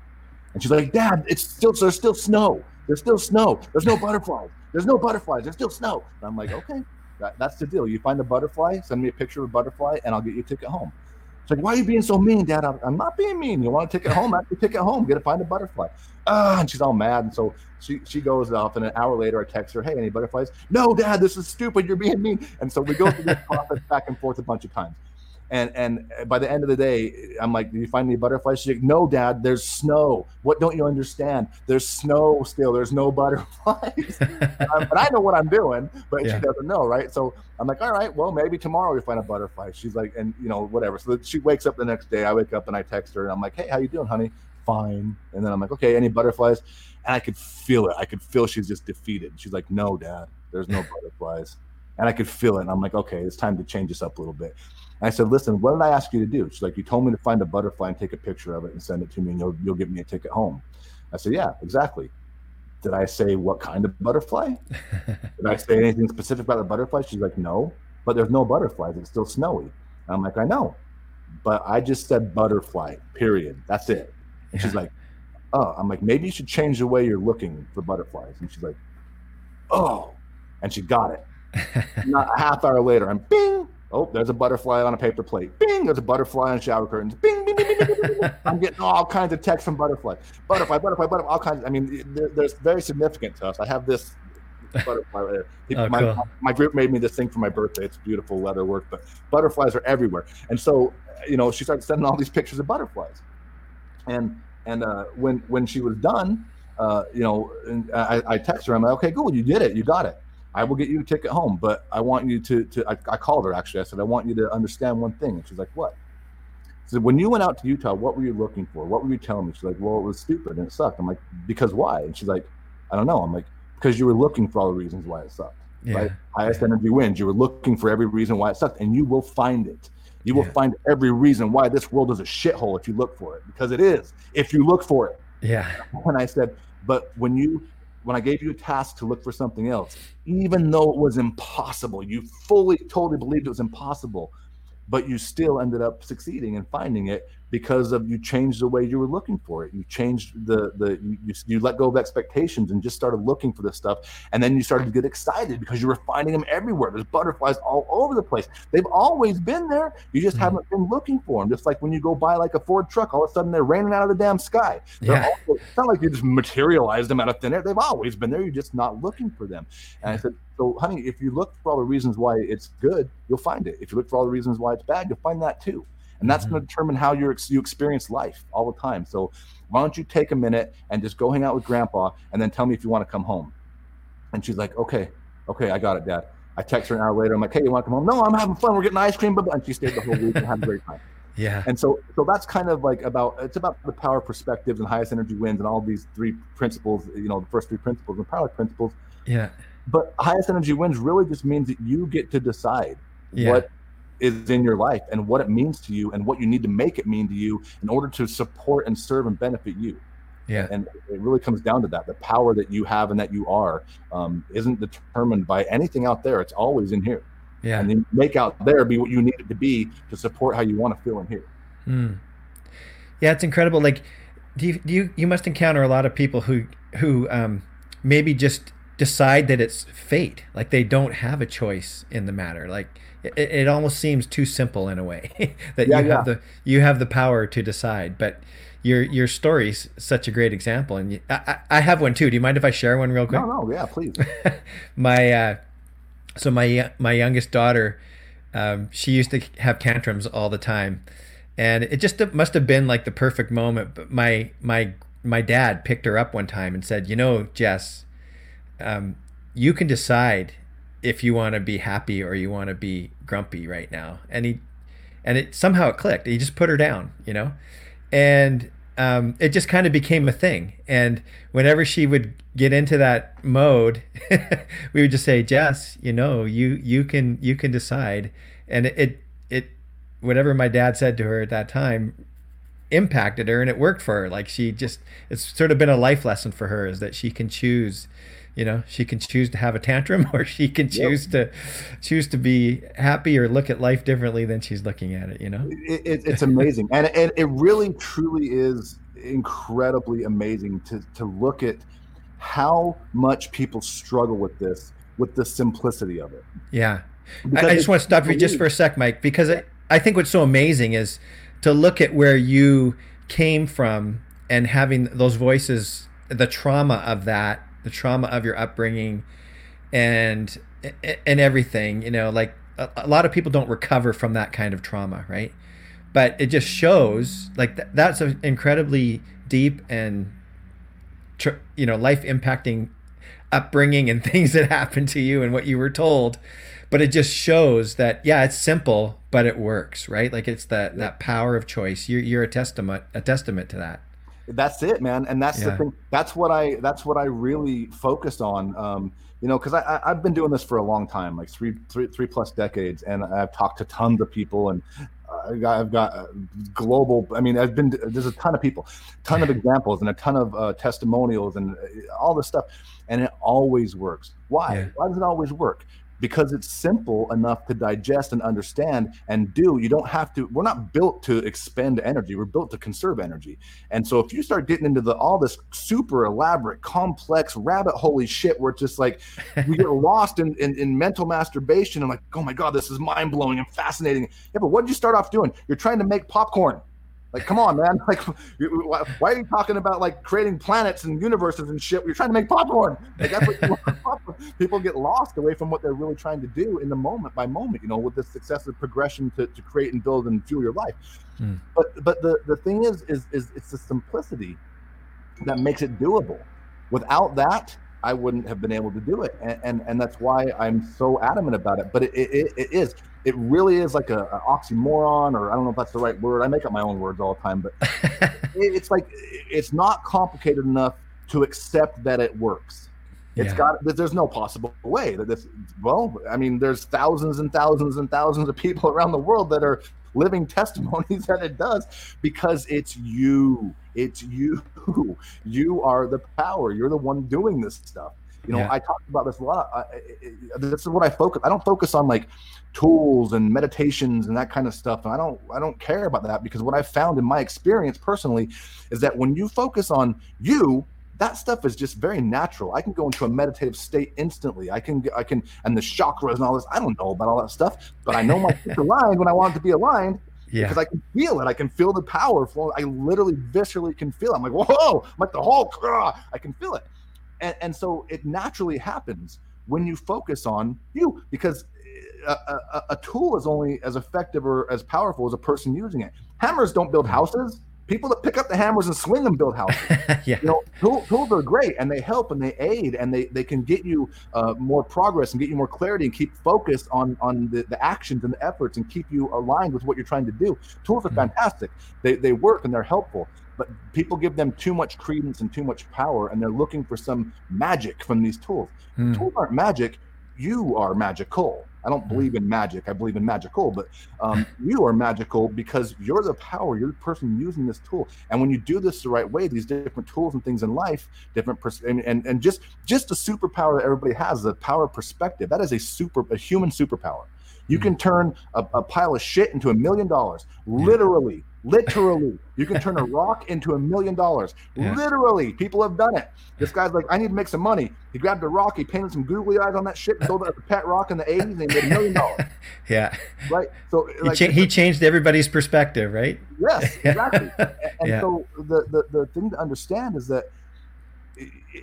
And she's like, Dad, it's still there's still snow. There's still snow. There's no butterflies. There's no butterflies. There's still snow. And I'm like, okay, that, that's the deal. You find a butterfly, send me a picture of a butterfly, and I'll get you a ticket home. It's like, why are you being so mean, Dad? I'm, I'm not being mean. You want a ticket home? Actually, ticket home. Get to find a butterfly. Ah, and she's all mad. And so she she goes off, and an hour later, I text her, "Hey, any butterflies?" No, Dad, this is stupid. You're being mean. And so we go through this process back and forth a bunch of times. And and by the end of the day, I'm like, "Do you find any butterflies?" She's like, "No, Dad. There's snow. What don't you understand? There's snow still. There's no butterflies." um, but I know what I'm doing, but yeah. she doesn't know, right? So I'm like, "All right, well, maybe tomorrow we find a butterfly." She's like, and you know, whatever. So she wakes up the next day. I wake up and I text her, and I'm like, "Hey, how you doing, honey?" Fine. And then I'm like, "Okay, any butterflies?" And I could feel it. I could feel she's just defeated. She's like, "No, Dad. There's no butterflies." And I could feel it. And I'm like, "Okay, it's time to change this up a little bit." I said, listen, what did I ask you to do? She's like, you told me to find a butterfly and take a picture of it and send it to me, and you'll you'll give me a ticket home. I said, yeah, exactly. Did I say what kind of butterfly? did I say anything specific about the butterfly? She's like, no, but there's no butterflies. It's still snowy. And I'm like, I know, but I just said butterfly. Period. That's it. And yeah. she's like, oh. I'm like, maybe you should change the way you're looking for butterflies. And she's like, oh, and she got it. Not a half hour later, I'm bing Oh, there's a butterfly on a paper plate. Bing, there's a butterfly on shower curtains. Bing, bing, bing, bing, bing, bing, bing. I'm getting all kinds of texts from butterfly. Butterfly, butterfly, butterfly, all kinds. Of, I mean, they're, they're very significant to us. I have this butterfly right there. People, oh, my, cool. my group made me this thing for my birthday. It's beautiful leather work, but butterflies are everywhere. And so, you know, she started sending all these pictures of butterflies. And and uh, when when she was done, uh, you know, I, I text her. I'm like, okay, cool, you did it, you got it. I will get you a ticket home, but I want you to, to I, I, called her actually. I said, I want you to understand one thing. And she's like, what? I said, when you went out to Utah, what were you looking for? What were you telling me? She's like, well, it was stupid and it sucked. I'm like, because why? And she's like, I don't know. I'm like, because you were looking for all the reasons why it sucked. Yeah. Right? Highest energy wins. You were looking for every reason why it sucked, and you will find it. You will yeah. find every reason why this world is a shithole if you look for it, because it is. If you look for it. Yeah. And I said, but when you when I gave you a task to look for something else, even though it was impossible, you fully, totally believed it was impossible, but you still ended up succeeding and finding it because of you changed the way you were looking for it. You changed the the you, you let go of expectations and just started looking for this stuff, and then you started to get excited because you were finding them everywhere. There's butterflies all over the place. They've always been there. You just mm-hmm. haven't been looking for them. Just like when you go buy like a Ford truck, all of a sudden they're raining out of the damn sky. Yeah. Also, it's not like you just materialized them out of thin air. They've always been there. You're just not looking for them. And I said, so honey, if you look for all the reasons why it's good, you'll find it. If you look for all the reasons why it's bad, you'll find that too and that's mm-hmm. going to determine how you you experience life all the time. So why don't you take a minute and just go hang out with grandpa and then tell me if you want to come home? And she's like, okay, okay, I got it, dad. I text her an hour later. I'm like, hey, you want to come home? No, I'm having fun. We're getting ice cream. And she stayed the whole week and had a great time. Yeah. And so, so that's kind of like about it's about the power perspectives and highest energy wins and all these three principles. You know, the first three principles and power principles. Yeah. But highest energy wins really just means that you get to decide yeah. what is in your life and what it means to you and what you need to make it mean to you in order to support and serve and benefit you. Yeah. And it really comes down to that. The power that you have and that you are um, isn't determined by anything out there. It's always in here. Yeah. And then make out there be what you need it to be to support how you want to feel in here. Mm. Yeah, it's incredible. Like, do you, do you, you must encounter a lot of people who, who um, maybe just decide that it's fate. Like they don't have a choice in the matter. Like, it, it almost seems too simple in a way that yeah, you yeah. have the you have the power to decide but your your story's such a great example and you, I, I have one too. Do you mind if i share one real quick? No no yeah please. My uh, so my my youngest daughter um, she used to have tantrums all the time and it just must have been like the perfect moment but my my my dad picked her up one time and said you know jess um, you can decide if you want to be happy or you want to be grumpy right now. And he and it somehow it clicked. He just put her down you know? And um, it just kind of became a thing. And whenever she would get into that mode we would just say jess you know you you can you can decide. And it, it it whatever my dad said to her at that time impacted her and it worked for her. Like she just it's sort of been a life lesson for her is that she can choose you know she can choose to have a tantrum or she can choose yep. to choose to be happy or look at life differently than she's looking at it you know? It, it, it's amazing. And, and it really truly is incredibly amazing to, to look at how much people struggle with this with the simplicity of it. Yeah. I, I, just want to stop you just for a sec mike because I, I think what's so amazing is to look at where you came from and having those voices the trauma of that the trauma of your upbringing and and everything you know like a, a lot of people don't recover from that kind of trauma right? But it just shows like th- that's an incredibly deep and tr- you know life impacting upbringing and things that happened to you and what you were told. But it just shows that yeah it's simple but it works right? Like it's that that power of choice. You're, you're a testament a testament to that that's it, man. And that's yeah. the thing. That's what I. That's what I really focused on. Um, you know, because I, I have been doing this for a long time, like three three three plus decades, and I've talked to tons of people, and I've got uh, global. I mean, I've been there's a ton of people, ton of examples, and a ton of uh, testimonials, and all this stuff, and it always works. Why? Yeah. Why does it always work? Because it's simple enough to digest and understand and do. You don't have to, we're not built to expend energy. We're built to conserve energy. And so if you start getting into the all this super elaborate, complex rabbit holy shit where it's just like we get lost in, in, in mental masturbation and like, oh my God, this is mind blowing and fascinating. Yeah, but what did you start off doing? You're trying to make popcorn. Like, come on, man! Like, why are you talking about like creating planets and universes and shit? You're trying to make popcorn. Like, that's what people get lost away from what they're really trying to do in the moment by moment. You know, with this successive progression to, to create and build and fuel your life. Hmm. But but the the thing is is is it's the simplicity that makes it doable. Without that, I wouldn't have been able to do it, and and, and that's why I'm so adamant about it. But it, it, it is it really is like a, an oxymoron, or I don't know if that's the right word. I make up my own words all the time, but it, it's like it's not complicated enough to accept that it works. It's yeah. got there's no possible way that this well, I mean, there's thousands and thousands and thousands of people around the world that are living testimonies that it does because it's you. It's you. You are the power. You're the one doing this stuff. You know, yeah. I talk about this a lot. I, this is what I focus. I don't focus on like tools and meditations and that kind of stuff. And I don't. I don't care about that because what I've found in my experience personally is that when you focus on you, that stuff is just very natural. I can go into a meditative state instantly. I can. I can. And the chakras and all this. I don't know about all that stuff, but I know my aligned when I want it to be aligned. Yeah. Because I can feel it. I can feel the power flow. I literally viscerally can feel it. I'm like, whoa, I'm like the Hulk. I can feel it and, and so it naturally happens when you focus on you because a, a, a, tool is only as effective or as powerful as a person using it. Hammers don't build houses. People that pick up the hammers and swing them build houses. yeah. You know, tool, tools are great and they help and they aid and they, they can get you uh, more progress and get you more clarity and keep focused on on the, the actions and the efforts and keep you aligned with what you're trying to do. Tools are mm-hmm. fantastic. They, they work and they're helpful but people give them too much credence and too much power and they're looking for some magic from these tools. Mm. tools aren't magic. You are magical. I don't hmm. believe in magic. I believe in magical but um, you are magical because you're the power. You're the person using this tool. And when you do this the right way these different tools and things in life different pers- and, and, and just just the superpower that everybody has the power of perspective that is a super a human superpower. You hmm. can turn a, a, pile of shit into a million dollars literally Literally, you can turn a rock into a million dollars. Yeah. Literally, people have done it. This guy's like, I need to make some money. He grabbed a rock, he painted some googly eyes on that shit, sold it as a pet rock in the 80s, and he made a million dollars. Yeah. Right. So like, he, cha- he, changed everybody's perspective, right? Yes, exactly. and, yeah. so the, the the thing to understand is that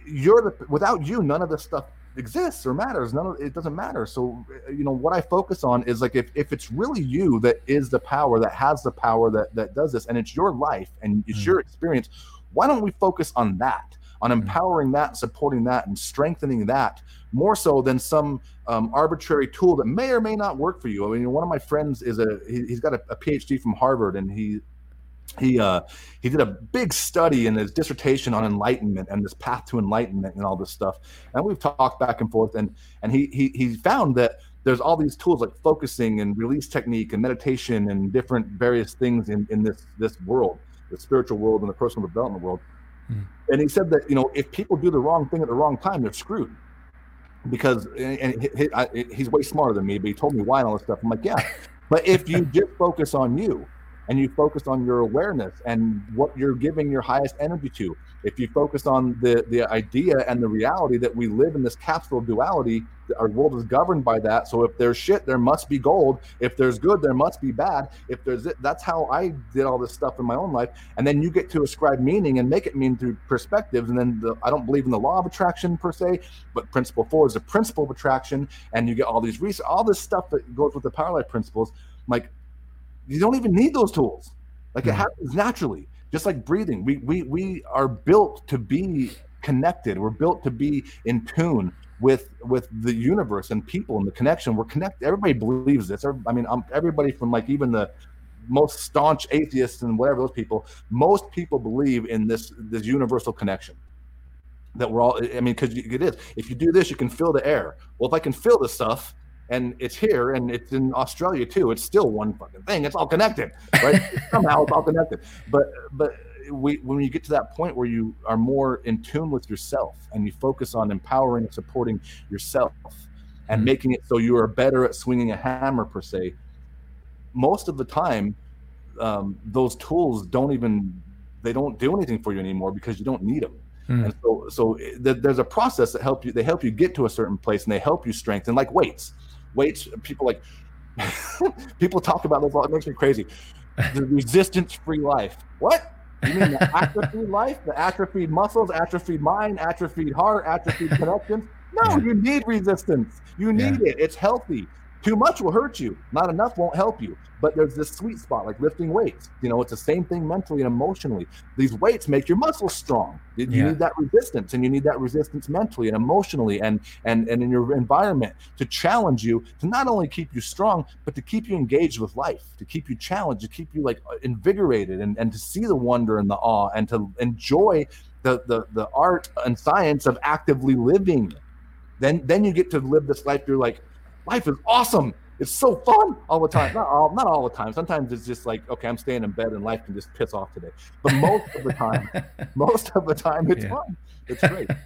you're the without you, none of this stuff exists or matters. None of it doesn't matter. So you know what I focus on is like if, if it's really you that is the power that has the power that that does this and it's your life and it's mm. your experience, why don't we focus on that? On mm. empowering that, supporting that, and strengthening that more so than some um, arbitrary tool that may or may not work for you. I mean, one of my friends is a he, has got a, a PhD from Harvard, and he he uh, he did a big study in his dissertation on enlightenment and this path to enlightenment and all this stuff. And we've talked back and forth, and and he he he found that there's all these tools like focusing and release technique and meditation and different various things in in this this world, the spiritual world and the personal development world. Hmm. And he said that you know if people do the wrong thing at the wrong time, they're screwed. Because and he, he, I, he's way smarter than me, but he told me why and all this stuff. I'm like, yeah. But if you just focus on you, and you focus on your awareness and what you're giving your highest energy to. If you focus on the the idea and the reality that we live in this capsule of duality, our world is governed by that. So if there's shit, there must be gold. If there's good, there must be bad. If there's it, that's how I did all this stuff in my own life. And then you get to ascribe meaning and make it mean through perspectives. And then the, I don't believe in the law of attraction per se, but principle four is the principle of attraction. And you get all these research, all this stuff that goes with the power life principles. Like you don't even need those tools. Like mm-hmm. it happens naturally, just like breathing. We we we are built to be connected. We're built to be in tune with with the universe and people and the connection. We're connected. Everybody believes this. I mean, um, everybody from like even the most staunch atheists and whatever those people. Most people believe in this this universal connection. That we're all. I mean, because it is. If you do this, you can fill the air. Well, if I can fill the stuff, and it's here and it's in Australia too. It's still one fucking thing. It's all connected, right? Somehow it's all connected. But but we when you get to that point where you are more in tune with yourself and you focus on empowering and supporting yourself and mm-hmm. making it so you are better at swinging a hammer per se. Most of the time, um, those tools don't even they don't do anything for you anymore because you don't need them. Mm. And so, so th- there's a process that help you. They help you get to a certain place, and they help you strengthen, like weights weights. People like people talk about this. It makes me crazy. The resistance-free life. What? You mean the atrophied life, the atrophied muscles, atrophied mind, atrophied heart, atrophied connections? No, you need resistance. You need yeah. it. It's healthy. Too much will hurt you. Not enough won't help you. But there's this sweet spot, like lifting weights. You know, it's the same thing mentally and emotionally. These weights make your muscles strong. You, yeah. need that resistance, and you need that resistance mentally and emotionally, and and and in your environment to challenge you to not only keep you strong, but to keep you engaged with life, to keep you challenged, to keep you like invigorated, and and to see the wonder and the awe, and to enjoy the the the art and science of actively living. Then then you get to live this life. You're like, life is awesome. It's so fun all the time. Not all, not all the time. Sometimes it's just like, okay, I'm staying in bed and life can just piss off today. But most of the time, most of the time, it's yeah. fun. It's great.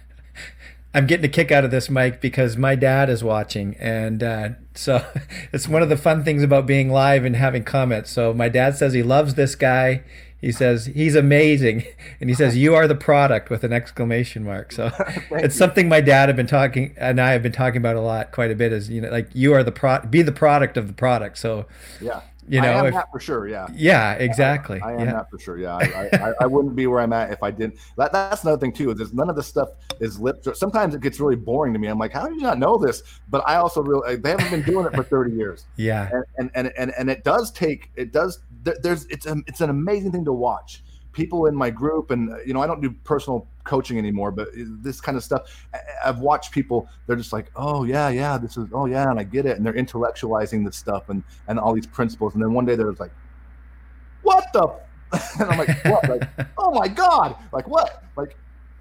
I'm getting a kick out of this, Mike, because my dad is watching, and uh, so it's one of the fun things about being live and having comments. So my dad says he loves this guy. He says he's amazing, and he says you are the product with an exclamation mark. So it's you. something my dad have been talking and I have been talking about a lot, quite a bit. Is you know like you are the pro, be the product of the product. So yeah, you know, I am if, that for sure. Yeah. Yeah, exactly. I, I am yeah. that for sure. Yeah. I, I, I, wouldn't be where I'm at if I didn't. That, that's another thing too. Is none of this stuff is lip. Sometimes it gets really boring to me. I'm like, how do you not know this? But I also really they haven't been doing it for 30 years. Yeah. And and and and, and it does take it does. There's it's a, it's an amazing thing to watch people in my group and you know i don't do personal coaching anymore but this kind of stuff i've watched people they're just like oh yeah yeah this is oh yeah and i get it and they're intellectualizing this stuff and and all these principles and then one day they're like what the and i'm like what like oh my god like what like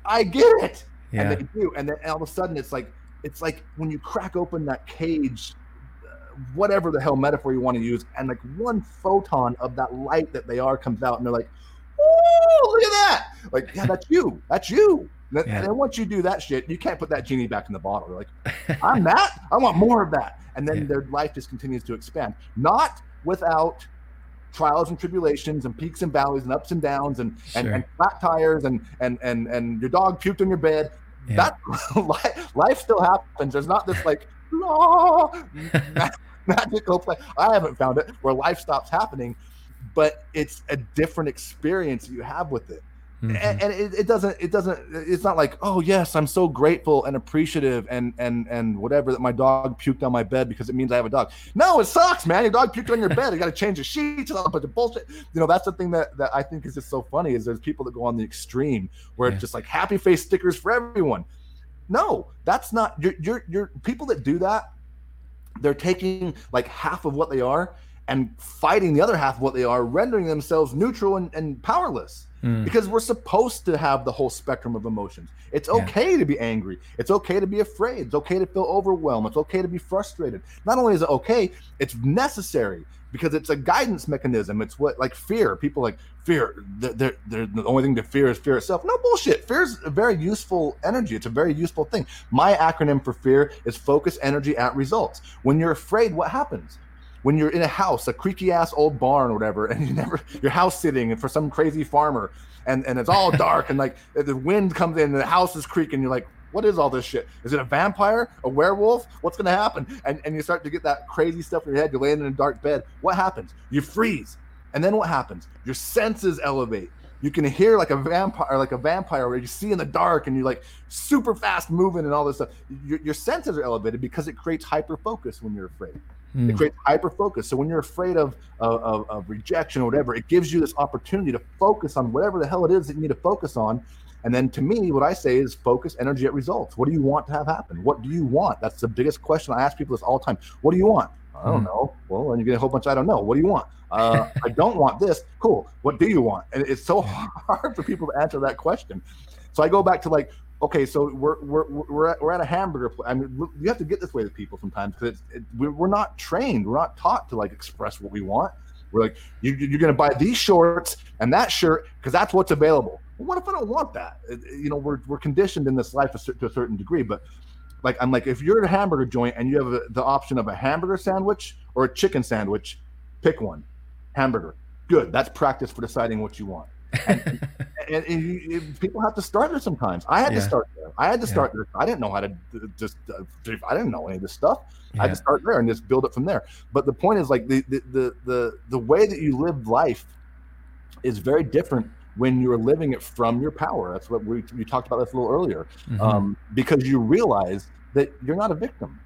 i get it yeah. and they do and then all of a sudden it's like it's like when you crack open that cage uh, whatever the hell metaphor you want to use and like one photon of that light that they are comes out and they're like look at that. Like, yeah, that's you. That's you. And yeah. then once you do that shit, you can't put that genie back in the bottle. They're like, I'm that. I want more of that. And then yeah. their life just continues to expand. Not without trials and tribulations and peaks and valleys and ups and downs and, sure. and, and, flat tires and, and, and, and your dog puked on your bed. Yeah. That life still happens. There's not this like, magical play. I haven't found it where life stops happening but it's a different experience you have with it. Mm-hmm. And, and it, it, doesn't it doesn't it's not like oh yes i'm so grateful and appreciative and and and whatever that my dog puked on my bed because it means i have a dog no it sucks man your dog puked on your bed you got to change the sheets and all a bunch of bullshit you know that's the thing that that i think is just so funny is there's people that go on the extreme where yeah. it's just like happy face stickers for everyone no that's not you're you're, you're people that do that they're taking like half of what they are and fighting the other half of what they are, rendering themselves neutral and, and powerless. Mm. Because we're supposed to have the whole spectrum of emotions. It's okay yeah. to be angry. It's okay to be afraid. It's okay to feel overwhelmed. It's okay to be frustrated. Not only is it okay, it's necessary because it's a guidance mechanism. It's what like fear. People like fear. They're, they're, the only thing to fear is fear itself. No bullshit. Fear is a very useful energy. It's a very useful thing. My acronym for fear is focus energy at results. When you're afraid, what happens? When you're in a house, a creaky ass old barn or whatever, and you never you're house sitting for some crazy farmer, and and it's all dark and like the wind comes in and the house is creaking. You're like, what is all this shit? Is it a vampire, a werewolf? What's gonna happen? And and you start to get that crazy stuff in your head. You're laying in a dark bed. What happens? You freeze, and then what happens? Your senses elevate. You can hear like a vampire, like a vampire, where you see in the dark, and you're like super fast moving and all this stuff. Your, your senses are elevated because it creates hyper focus when you're afraid. Mm. It hmm. creates hyper focus. So when you're afraid of, of, of rejection or whatever, it gives you this opportunity to focus on whatever the hell it is that you need to focus on. And then to me, what I say is focus energy at results. What do you want to have happen? What do you want? That's the biggest question I ask people this all the time. What do you want? I don't mm. know. Well, and you get a whole bunch. I don't know. What do you want? Uh, I don't want this. Cool. What do you want? And it's so hard for people to answer that question. So I go back to like, okay, so we're we're we're at, we're at a hamburger place. I mean, you have to get this way with people sometimes because it, we're not trained. We're not taught to like express what we want. We're like, you, you're going to buy these shorts and that shirt because that's what's available. Well, what if I don't want that? You know, we're we're conditioned in this life to a certain degree, but like I'm like, if you're at a hamburger joint and you have a, the option of a hamburger sandwich or a chicken sandwich, pick one. Hamburger, good. That's practice for deciding what you want and, and, and you, people have to start there sometimes. I had yeah. to start there. I had to start yeah. there. I didn't know how to just. Uh, I didn't know any of this stuff. Yeah. I had to start there and just build it from there. But the point is, like the the the the, the way that you live life is very different when you're living it from your power. That's what we, we talked about this a little earlier. Mm-hmm. Um, because you realize that you're not a victim.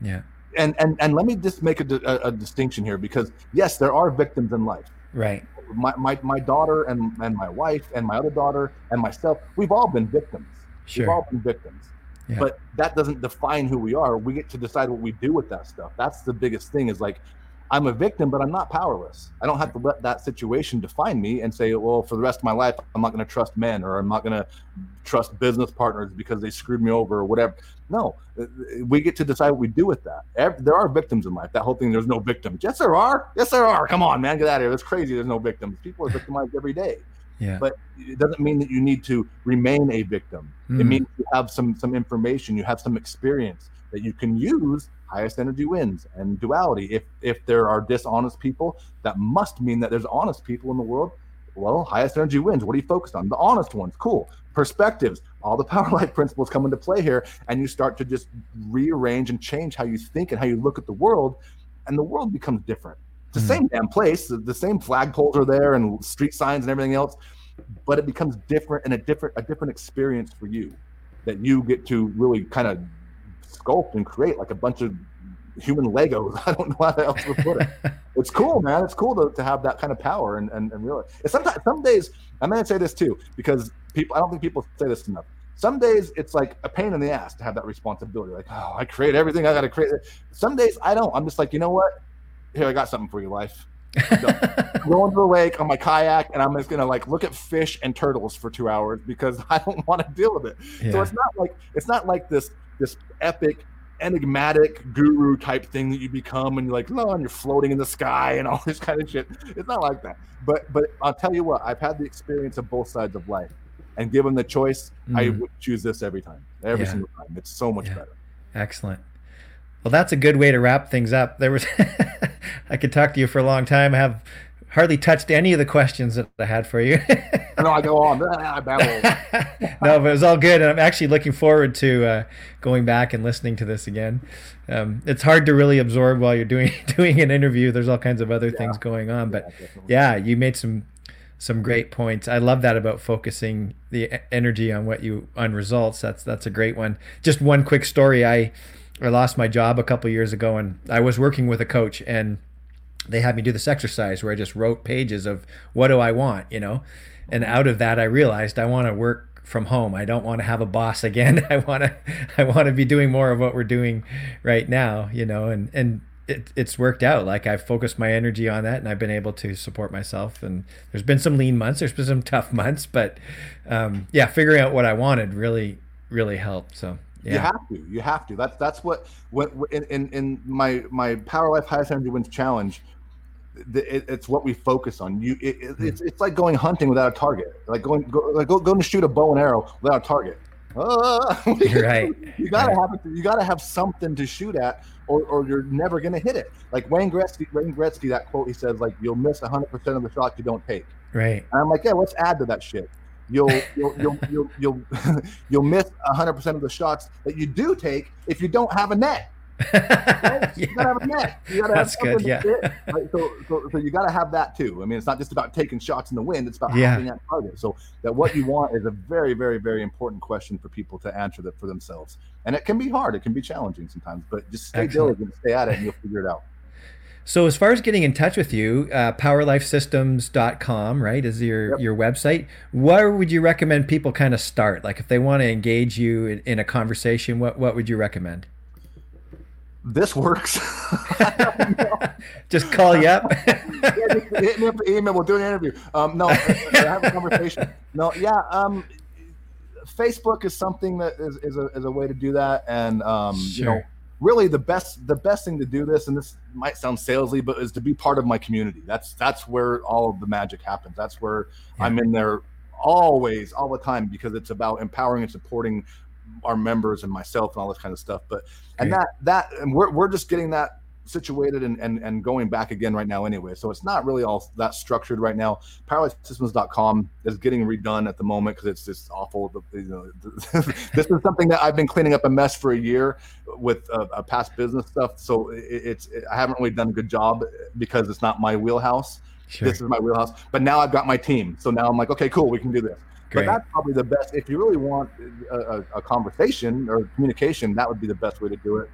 Yeah. And and and let me just make a, a, a distinction here because yes, there are victims in life. Right my, my, my daughter and, and my wife and my other daughter and myself, we've all been victims. Sure. We've all been victims. Yeah. But that doesn't define who we are. We get to decide what we do with that stuff. That's the biggest thing is like, I'm a victim, but I'm not powerless. I don't have to let that situation define me and say, well, for the rest of my life, I'm not going to trust men or I'm not going to trust business partners because they screwed me over or whatever. No, uh, uh, we get to decide what we do with that. There are victims in life. That whole thing, there's no victims. Yes, there are. Yes, there are. Come on, man, get out of here. That's crazy. There's no victims. People are victimized every day. Yeah. But it doesn't mean that you need to remain a victim. Mm. It hmm. means you have some some information, you have some experience that you can use highest energy wins and duality. If if there are dishonest people, that must mean that there's honest people in the world. Well, highest energy wins. What are you focused on? The honest ones. Cool. Perspectives. All the power life principles come into play here, and you start to just rearrange and change how you think and how you look at the world, and the world becomes different. The mm. same damn place. The, the same flagpoles are there and street signs and everything else, but it becomes different and a different a different experience for you that you get to really kind of sculpt and create like a bunch of human Legos. I don't know how else to put it. it's cool, man. It's cool to, to have that kind of power and, and, and really. And sometimes, some days, I'm to say this too, because people, I don't think people say this enough. Some days it's like a pain in the ass to have that responsibility. Like, oh, I create everything I got to create. Some days I don't. I'm just like, you know what? Here, I got something for you, life. Going to the lake on my kayak, and I'm just gonna like look at fish and turtles for two hours because I don't want to deal with it. Yeah. So it's not like it's not like this this epic enigmatic guru type thing that you become and you're like no and you're floating in the sky and all this kind of shit it's not like that but but i'll tell you what i've had the experience of both sides of life and given the choice mm. i would choose this every time every yeah. single time it's so much yeah. better excellent well that's a good way to wrap things up there was i could talk to you for a long time I have hardly touched any of the questions that I had for you. no, I go on. I babble. no, but it was all good, and I'm actually looking forward to uh, going back and listening to this again. Um, it's hard to really absorb while you're doing doing an interview. There's all kinds of other yeah. things going on, but yeah, yeah, you made some some great points. I love that about focusing the energy on what you on results. That's that's a great one. Just one quick story. I I lost my job a couple years ago, and I was working with a coach and they had me do this exercise where I just wrote pages of what do I want, you know? And out of that I realized I want to work from home. I don't want to have a boss again. I want to I want to be doing more of what we're doing right now, you know, and and it, it's worked out. Like I've focused my energy on that, and I've been able to support myself. And there's been some lean months, there's been some tough months, but um, yeah, figuring out what I wanted really, really helped. So yeah. You have to. You have to. That's that's what what in in, in my my Power Life Highest Energy Wins challenge it, it's what we focus on. You, it, it, it's it's like going hunting without a target, like going go, like go, going to shoot a bow and arrow without a target. Uh, right. You gotta right. have. You gotta have something to shoot at, or, or you're never gonna hit it. Like Wayne Gretzky, Wayne Gretzky, that quote he says, like you'll miss 100 percent of the shots you don't take. Right. And I'm like, yeah, let's add to that shit. You'll you'll you'll you'll you'll, you'll miss 100 percent of the shots that you do take if you don't have a net. You gotta have a net. You gotta That's have good. Yeah. Right? So, so, so you gotta have that too. I mean, it's not just about taking shots in the wind. It's about yeah. having that target. So that what you want is a very, very, very important question for people to answer that for themselves. And it can be hard. It can be challenging sometimes. But just stay Excellent. diligent, stay at it, and you'll figure it out. So as far as getting in touch with you, uh, powerlifesystems.com, right, is your, yep. your website. Where would you recommend people kind of start? Like if they want to engage you in, in a conversation, what, what would you recommend? this works. just call you up. yeah, hit me up email. We'll do an interview. Um, no, have a conversation. No, yeah. Um, Facebook is something that is, is, a, is a way to do that, and um, sure. you know, really the best the best thing to do this, and this might sound salesy, but is to be part of my community. That's that's where all of the magic happens. That's where yeah. I'm in there always, all the time, because it's about empowering and supporting our members and myself and all this kind of stuff. But and that that and we're we're just getting that situated and, and and going back again right now anyway. So it's not really all that structured right now. PowerlifeSystems.com is getting redone at the moment because it's just awful. You know, this is something that I've been cleaning up a mess for a year with uh, a past business stuff. So it, it's it, I haven't really done a good job because it's not my wheelhouse. Sure. This is my wheelhouse. But now I've got my team. So now I'm like, okay, cool, we can do this. Great. But that's probably the best. If you really want a, a, a, conversation or communication, that would be the best way to do it.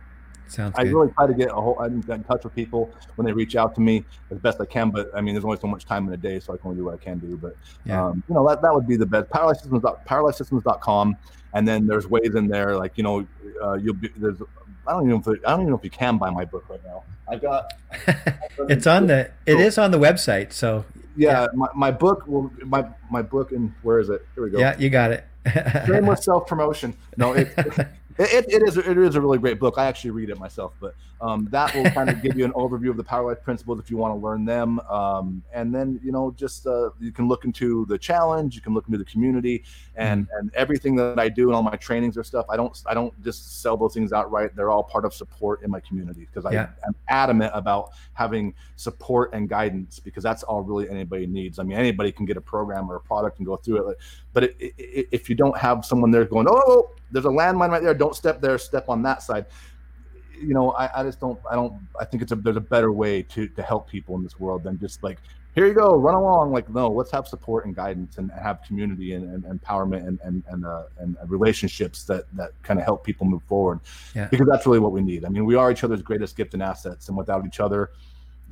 Sounds I good. really try to get a whole I'm in touch with people when they reach out to me as best I can. But I mean, there's only so much time in a day, so I can only do what I can do. But yeah. um, you know, that, that would be the best. Powerlifesystems, powerlifesystems.com, and then there's ways in there like you know, uh, you'll be there's I don't even know if I don't even know if you can buy my book right now. I got. it's on the. It is on the website. So. Yeah, yeah. My, my book will my my book and where is it? Here we go. Yeah, you got it. Shameless self promotion. No, it, it, it is it is a really great book. I actually read it myself, but um, that will kind of give you an overview of the power life principles if you want to learn them. Um, and then you know just uh, you can look into the challenge, you can look into the community, and mm-hmm. and everything that I do and all my trainings or stuff. I don't I don't just sell those things outright. They're all part of support in my community because yeah. I'm adamant about having support and guidance because that's all really anybody needs. I mean anybody can get a program or a product and go through it, but it, it, if you don't have someone there going, oh, there's a landmine right there, don't step there, step on that side you know, I, I just don't, I don't, I think it's a, there's a better way to, to help people in this world than just like, here you go, run along. Like, no, let's have support and guidance and have community and, and empowerment and, and, and, uh, and relationships that, that kind of help people move forward yeah. because that's really what we need. I mean, we are each other's greatest gift and assets. And without each other,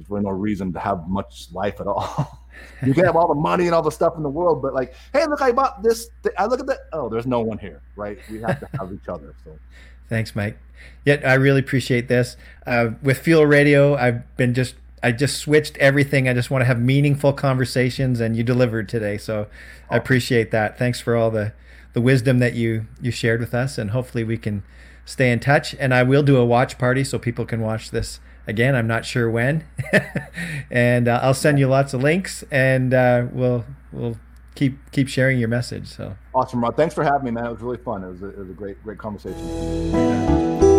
there's really no reason to have much life at all. you can have all the money and all the stuff in the world, but like, hey, look, I bought this. Th- I look at that. Oh, there's no one here, right? We have to have each other. So, thanks, Mike. Yet I really appreciate this. Uh, with Fuel Radio, I've been just I just switched everything. I just want to have meaningful conversations, and you delivered today. So I appreciate that. Thanks for all the the wisdom that you you shared with us, and hopefully we can stay in touch. And I will do a watch party so people can watch this again. I'm not sure when, and uh, I'll send you lots of links, and uh, we'll we'll keep keep sharing your message. So awesome, Rod. Thanks for having me, man. It was really fun. It was a, it was a great great conversation. Yeah.